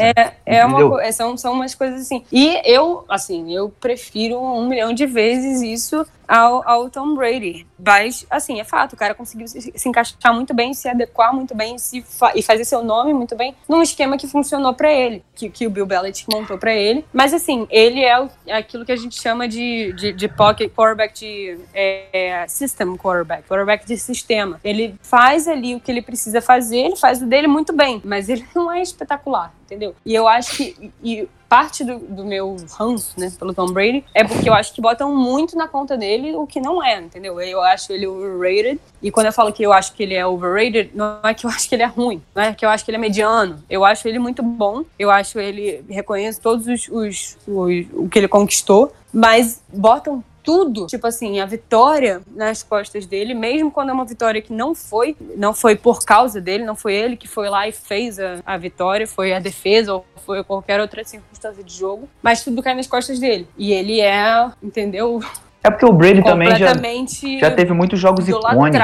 É uma, Entendeu? é, são, são umas coisas assim. E eu, assim, eu prefiro um milhão de vezes isso ao, ao Tom Brady. Mas, assim, é fato, o cara conseguiu se, se encaixar muito bem, se adequar muito bem se fa- e fazer seu nome muito bem num esquema que funcionou pra ele, que, que o Bill Belichick montou pra ele. Mas, assim, ele é, o- é aquilo que a gente chama de, de, de pocket quarterback, de é, é, system quarterback, quarterback de sistema. Ele faz ali o que ele precisa fazer, ele faz o dele muito bem, mas ele não é espetacular, entendeu? E eu acho que e parte do, do meu ranço, né, pelo Tom Brady, é porque eu acho que botam muito na conta dele o que não é, entendeu? Eu acho ele overrated, e quando eu falo que eu acho que ele é overrated, não é que eu acho que ele é ruim, não é que eu acho que ele é mediano. Eu acho ele muito bom, eu acho ele, reconheço todos os, os, os o que ele conquistou, mas botam tudo, tipo assim, a vitória nas costas dele, mesmo quando é uma vitória que não foi, não foi por causa dele, não foi ele que foi lá e fez a, a vitória, foi a defesa ou foi qualquer outra circunstância de jogo, mas tudo cai nas costas dele. E ele é, entendeu? É porque o Brady também já, já teve muitos jogos icônicos.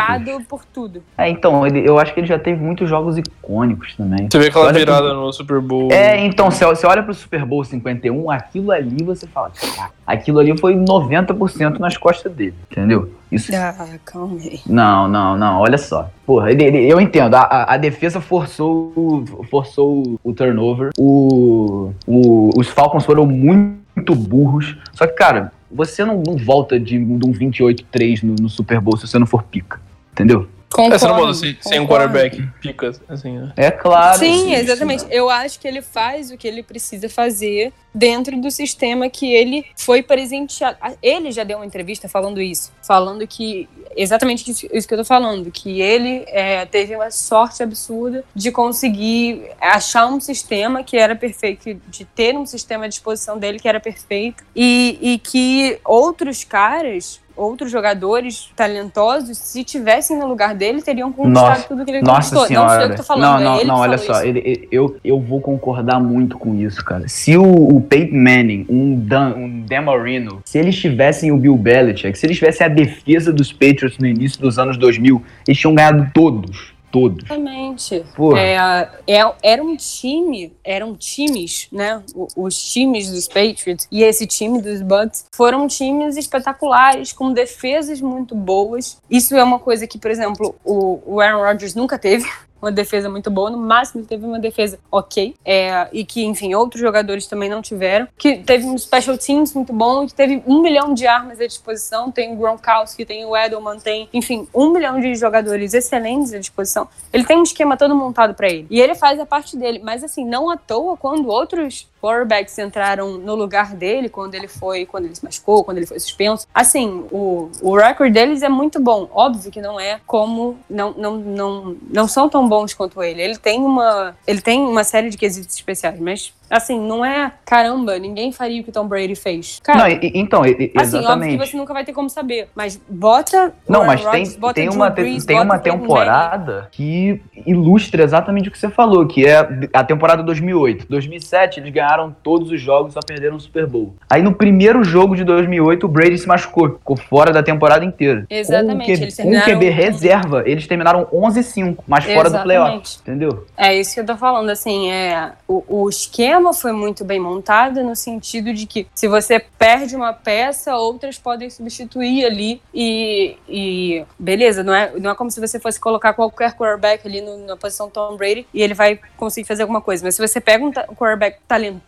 por tudo. É, então, ele- eu acho que ele já teve muitos jogos icônicos também. Você vê aquela que- virada no Super Bowl. É, então, você você olha pro Super Bowl 51, aquilo ali você fala, "Caraca, aquilo ali foi 90% nas costas dele, entendeu? Isso. Ah, calma aí. Não, não, não, olha só. Porra, ele- ele- eu entendo, a, a- a defesa forçou, o- forçou o- o turnover, o, o- os Falcons foram muito burros, só que, cara, você não, não volta de, de um 28-3 no, no Super Bowl se você não for pica, entendeu? Concordo, É, você não bota sem, sem um quarterback pica, assim, né? É claro. Sim, exatamente. Eu acho que ele faz o que ele precisa fazer dentro do sistema que ele foi presenteado. Ele já deu uma entrevista falando isso, falando que exatamente isso, isso que eu tô falando, que ele é, teve uma sorte absurda de conseguir achar um sistema que era perfeito, de ter um sistema à disposição dele que era perfeito e, e que outros caras outros jogadores talentosos, se tivessem no lugar dele, teriam conquistado Nossa, tudo que ele Nossa conquistou. Não senhora. sou eu que tô falando, não, é não, ele não, olha só, ele- eu, eu vou concordar muito com isso, cara. Se o, o Peyton Manning, um Dan, um Dan Marino, se eles tivessem o Bill Belichick, se eles tivessem a defesa dos Patriots no início dos anos 2000, eles tinham ganhado todos. Todos. Exatamente. É, é- era um time, eram times, né? Os times dos Patriots e esse time dos Bucks foram times espetaculares, com defesas muito boas. Isso é uma coisa que, por exemplo, o, o Aaron Rodgers nunca teve. Uma defesa muito boa, no máximo ele teve uma defesa ok, é, e que, enfim, outros jogadores também não tiveram. Que teve um special teams muito bom, que teve um milhão de armas à disposição. Tem o Gronkowski, tem o Edelman, tem, enfim, um milhão de jogadores excelentes à disposição. Ele tem um esquema todo montado pra ele. E ele faz a parte dele. Mas assim, não à toa, quando outros quarterbacks entraram no lugar dele, quando ele foi, quando ele se machucou, quando ele foi suspenso. Assim, o, o recorde deles é muito bom. Óbvio que não é como. Não, não, não, não são tão bons quanto ele. Ele tem uma. Ele tem uma série de quesitos especiais, mas. Assim, não é caramba, ninguém faria o que Tom Brady fez. Cara, Não, e- então, e- assim, óbvio que você nunca vai ter como saber. Mas bota. Não, mas tem, Rodgers, bota tem Drew uma, Brees, tem uma temporada que ilustra exatamente o que você falou, que é a temporada 2008. 2007, eles ganharam todos os jogos, só perderam o Super Bowl. Aí no primeiro jogo de 2008, o Brady se machucou, ficou fora da temporada inteira. Exatamente, Com o, Q- eles com o QB reserva, eles terminaram 11-5, mas fora do playoff, entendeu? É isso que eu tô falando, assim, é, o, o esquema foi muito bem montado no sentido de que se você perde uma peça, outras podem substituir ali e, e beleza, não é, não é como se você fosse colocar qualquer quarterback ali no- na posição Tom Brady e ele vai conseguir fazer alguma coisa, mas se você pega um, ta- um quarterback talentoso,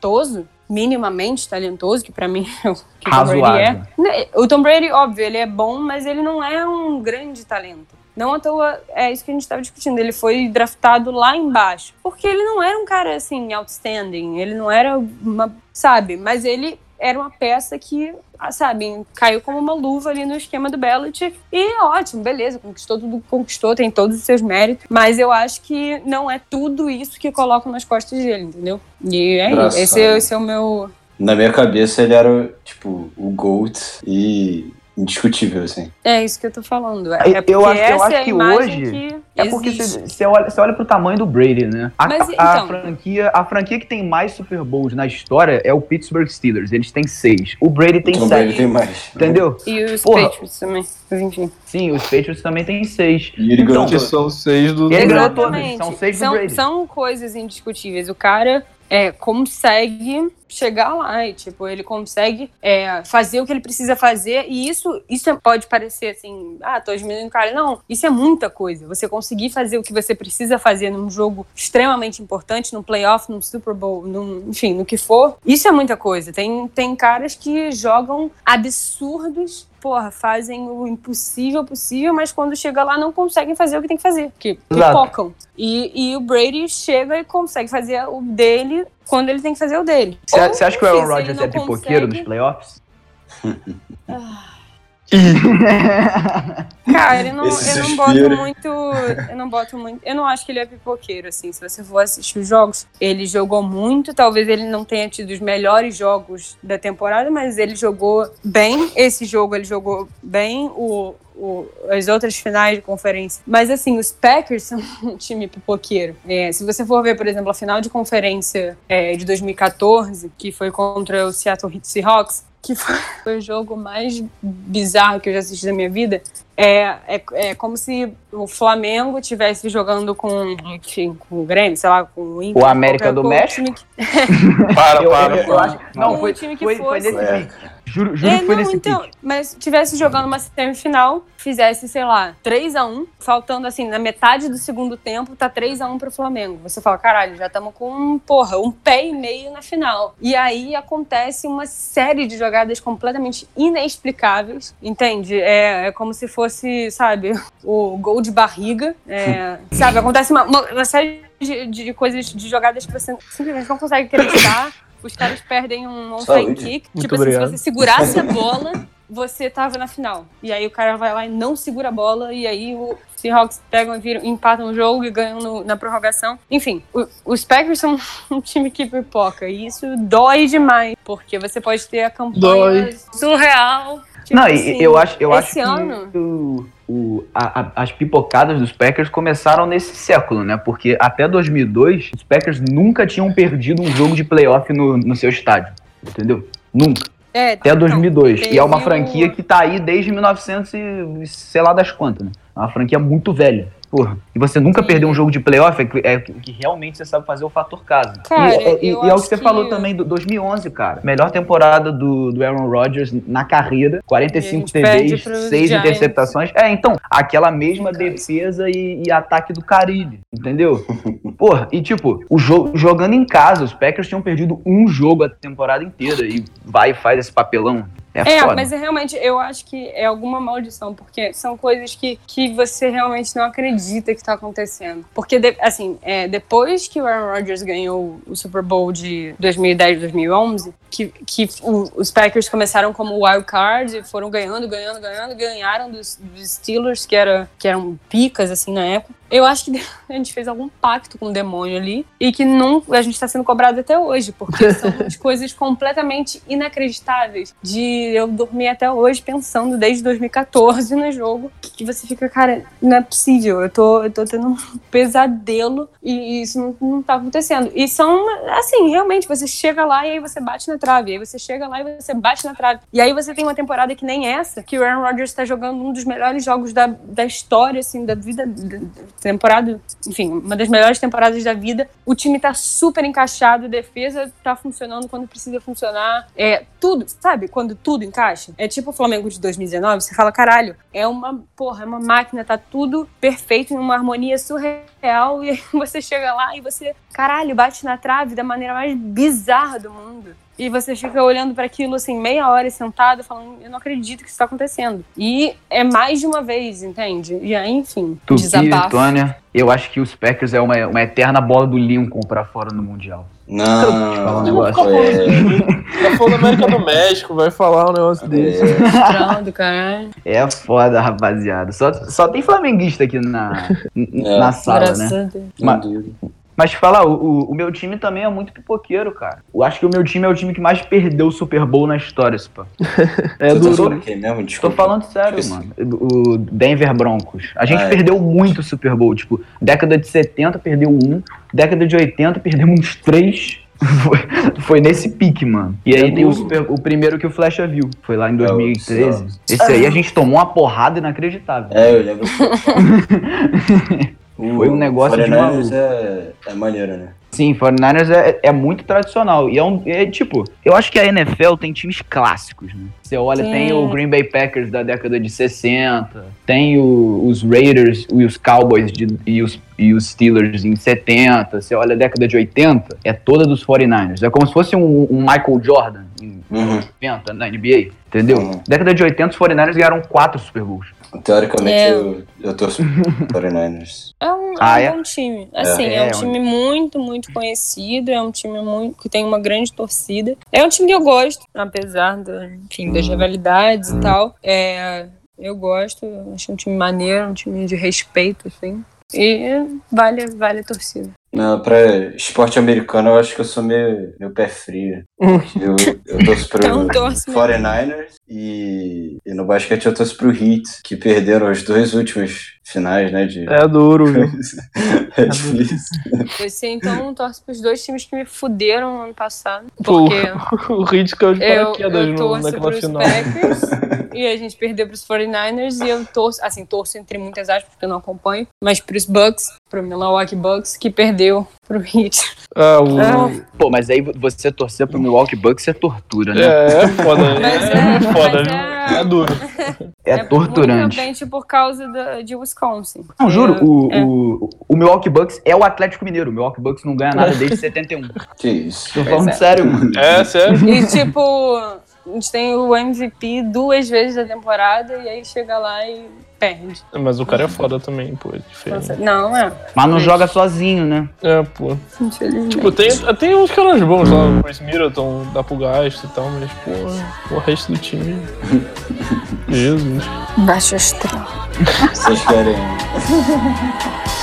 minimamente talentoso, que pra mim é o que o Tom Brady é, Razoável. né, O Tom Brady, óbvio, ele é bom, mas ele não é um grande talento. Não à toa, é isso que a gente estava discutindo. Ele foi draftado lá embaixo. Porque ele não era um cara, assim, outstanding. Ele não era uma. Sabe? Mas ele era uma peça que, ah, sabe, caiu como uma luva ali no esquema do Belichick. E ótimo, beleza, conquistou tudo que conquistou, tem todos os seus méritos. Mas eu acho que não é tudo isso que colocam nas costas dele, entendeu? E é isso. Esse, esse é o meu. Na minha cabeça ele era, tipo, o GOAT e indiscutível, assim. É isso que eu tô falando. É, Eu- é porque eu acho- eu acho é a que hoje- que É porque você olha, você olha pro tamanho do Brady, né? A, Mas, a então- franquia, a franquia que tem mais Super Bowls na história é o Pittsburgh Steelers. Eles têm seis. O Brady tem Tom sete. Brady tem mais. Entendeu? E os Porra. Patriots também. Mas enfim. Sim, os Patriots também têm seis. E ele ganhou Então, Que são seis do. Ele ganhou são seis do são, Brady. são coisas indiscutíveis. O cara é, consegue chegar lá e, tipo, ele consegue é, fazer o que ele precisa fazer. E isso, isso é- pode parecer assim, ah, tô diminuindo o cara. Não, isso é muita coisa. Você conseguir fazer o que você precisa fazer num jogo extremamente importante, num playoff, num Super Bowl, num, enfim, no que for. Isso é muita coisa. Tem, tem caras que jogam absurdos porra, fazem o impossível possível, mas quando chega lá não conseguem fazer o que tem que fazer, Exato. pipocam. E, e o Brady chega e consegue fazer o dele quando ele tem que fazer o dele. Você acha que o Aaron Rodgers é pipoqueiro nos consegue- playoffs? Cara, eu não, Esse eu não suspiro. boto muito. Eu não boto muito. Eu não acho que ele é pipoqueiro, assim. Se você for assistir os jogos, ele jogou muito. Talvez ele não tenha tido os melhores jogos da temporada, mas ele jogou bem. Esse jogo ele jogou bem. O, o- as outras finais de conferência. Mas assim, os Packers são um time pipoqueiro. É, se você for ver, por exemplo, a final de conferência é, de 2014, que foi contra o Seattle Seahawks, que foi, foi o jogo mais bizarro que eu já assisti da minha vida. É, é, é como se o Flamengo estivesse jogando com, enfim, com o Grêmio, sei lá, com o Inter. O América do México? que- Para, Eu, para, eu- eu para. acho, não, Um foi, time que foi, foi fosse- nesse É. Juro, juro É, que foi não, nesse então, pique. mas tivesse jogando uma semifinal, fizesse, sei lá, 3 a 1 faltando assim, na metade do segundo tempo, tá 3 a 1 pro Flamengo. Você fala, caralho, já estamos com, porra, um pé e meio na final. E aí acontece uma série de jogadas completamente inexplicáveis, entende? É, é como se fosse, sabe, o gol de barriga, é, sabe? Acontece uma, uma- uma série de, de coisas, de jogadas que você simplesmente não consegue acreditar. Os caras perdem um onside kick. Muito tipo assim, obrigado. se você segurasse a bola, você tava na final. E aí o cara vai lá e não segura a bola, e aí o Seahawks pegam e viram, empatam o jogo e ganham no- na prorrogação. Enfim, o- os Packers são um time que pipoca, e isso dói demais, porque você pode ter a campanha Dói. surreal. Tipo Não, assim, eu acho, eu acho que ano, o- o- a- a- as pipocadas dos Packers começaram nesse século, né? Porque até 2002, os Packers nunca tinham perdido um jogo de playoff no, no seu estádio, entendeu? Nunca. é, Até então, 2002. e é uma franquia que tá aí desde 1900 e sei lá das quantas, né? É uma franquia muito velha. Porra. E você nunca Sim. perdeu um jogo de playoff, é que, é que realmente você sabe fazer o fator casa. Cara, e, e- eu e é o que você que- falou também do 2011, cara. Melhor temporada do, do Aaron Rodgers na carreira, 45 E a gente perde TDs, pros 6 Giants. interceptações. É, então, aquela mesma defesa e, e ataque do Carilli, entendeu? Porra, e tipo, o jogo jogando em casa, os Packers tinham perdido um jogo a temporada inteira e vai e faz esse papelão. É, É, mas é realmente, eu acho que é alguma maldição, porque são coisas que, que você realmente não acredita que tá acontecendo. Porque, de- assim, é, depois que o Aaron Rodgers ganhou o Super Bowl de 2010, 2011, que, que o- os Packers começaram como wild card e foram ganhando, ganhando, ganhando, ganharam dos, dos Steelers, que, era, que eram picas, assim, na época. Eu acho que a gente fez algum pacto com o demônio ali e que não, a gente está sendo cobrado até hoje, porque são as coisas completamente inacreditáveis de eu dormir até hoje pensando desde 2014 no jogo que você fica, cara, não é possível, eu tô, eu tô tendo um pesadelo e isso não, não tá acontecendo. E são, assim, realmente, você chega lá e aí você bate na trave, aí você chega lá e você bate na trave. E aí você tem uma temporada que nem essa, que o Aaron Rodgers tá jogando um dos melhores jogos da, da história, assim, da vida, da- da temporada, enfim, uma das melhores temporadas da vida. O time tá super encaixado, a defesa tá funcionando quando precisa funcionar. É tudo, sabe? Quando tudo encaixa. É tipo o Flamengo de 2019, você fala, caralho, é uma, porra, é uma máquina, tá tudo perfeito, em uma harmonia surreal, e aí você chega lá e você, caralho, bate na trave da maneira mais bizarra do mundo. E você fica olhando para aquilo assim, meia hora sentado, falando, eu não acredito que isso tá acontecendo. E é mais de uma vez, entende? E aí, enfim, Tupi, desabafo. Tônia, eu acho que os Packers é uma, uma eterna bola do Lincoln pra fora no Mundial. Não. falar um negócio. É, Tá falando América do México, vai falar um negócio desse. é, Pronto, caralho. É foda, rapaziada. Só, só tem flamenguista aqui na, É. na sala, Graças né? a Deus. não Mas-. Mas te falar, o, o- meu time também é muito pipoqueiro, cara. Eu acho que o meu time é o time que mais perdeu o Super Bowl na história, Spa. É Você tá do. falando quem mesmo? Tô Desculpa. falando sério, Esqueci. mano. O Denver Broncos. A gente Ah, é. perdeu muito o Super Bowl. Tipo, década de 70 perdeu um, década de 80 perdemos uns três. Foi, foi nesse pique, mano. E aí É tem o. Super- o primeiro que o Flecha viu. Foi lá em É, o 2013. Seahawks. Esse aí a gente tomou uma porrada inacreditável. É, eu lembro. O Foi um negócio de 49ers maluco. é, é maneiro, né? Sim, 49ers é, é muito tradicional. E é um. É, tipo, eu acho que a NFL tem times clássicos, né? Você olha, Sim. tem o Green Bay Packers da década de 60, tem o- os Raiders e os Cowboys de- e, os, e os Steelers em 70. Você olha a década de 80, é toda dos 49ers. É como se fosse um, um Michael Jordan Uhum. 90 na NBA, entendeu? Uhum. Década de 80, os 49ers ganharam quatro Super Bowls. Teoricamente, É. eu, eu torço pro 49ers. É um, é Ah, um é? bom time. Assim, é, É, um é um- time muito, muito conhecido. É um time muito, que tem uma grande torcida. É um time que eu gosto, apesar do, enfim, das rivalidades e tal. É, eu gosto. Acho um time maneiro, um time de respeito, assim. E vale, vale a torcida. Não, pra esporte americano, eu acho que eu sou meio, meio pé frio. Eu, eu torço pro Então torce mesmo. 49ers e, e no basquete eu torço pro Heat, que perderam os dois últimos finais, né? De... É duro, viu? é difícil. Você então torce pros dois times que me fuderam no ano passado. Pô, Porque. o Hit caiu de Eu, paraquedas eu torço naquela pros final. Packers e a gente perdeu pros 49ers e eu torço, assim, torço entre muitas aspas porque eu não acompanho, mas pros Bucks, pro Milwaukee Bucks, que perdeu pro Heat. Ah, o... Ah. Pô, mas aí você torcer pro Milwaukee Bucks é tortura, né? É, é foda, né? Mas É, é- foda, mas viu? É- É duro. É, torturante. Provavelmente por causa da- de Wisconsin. Não, juro, o, É. o, o Milwaukee Bucks é o Atlético Mineiro. O Milwaukee Bucks não ganha nada desde 71. Que isso. Tô falando é. sério, mano. É, sério. E tipo, a gente tem o MVP duas vezes da temporada e aí chega lá e perde. Mas o cara é foda também, pô. É diferente. Não, é. Mas não joga sozinho, né? É, pô. Infelizmente. Tipo, tem, tem uns caras bons lá, o Chris Middleton, dá pro gasto e tal, mas, pô, o resto do time. Jesus. Baixo astral. Vocês querem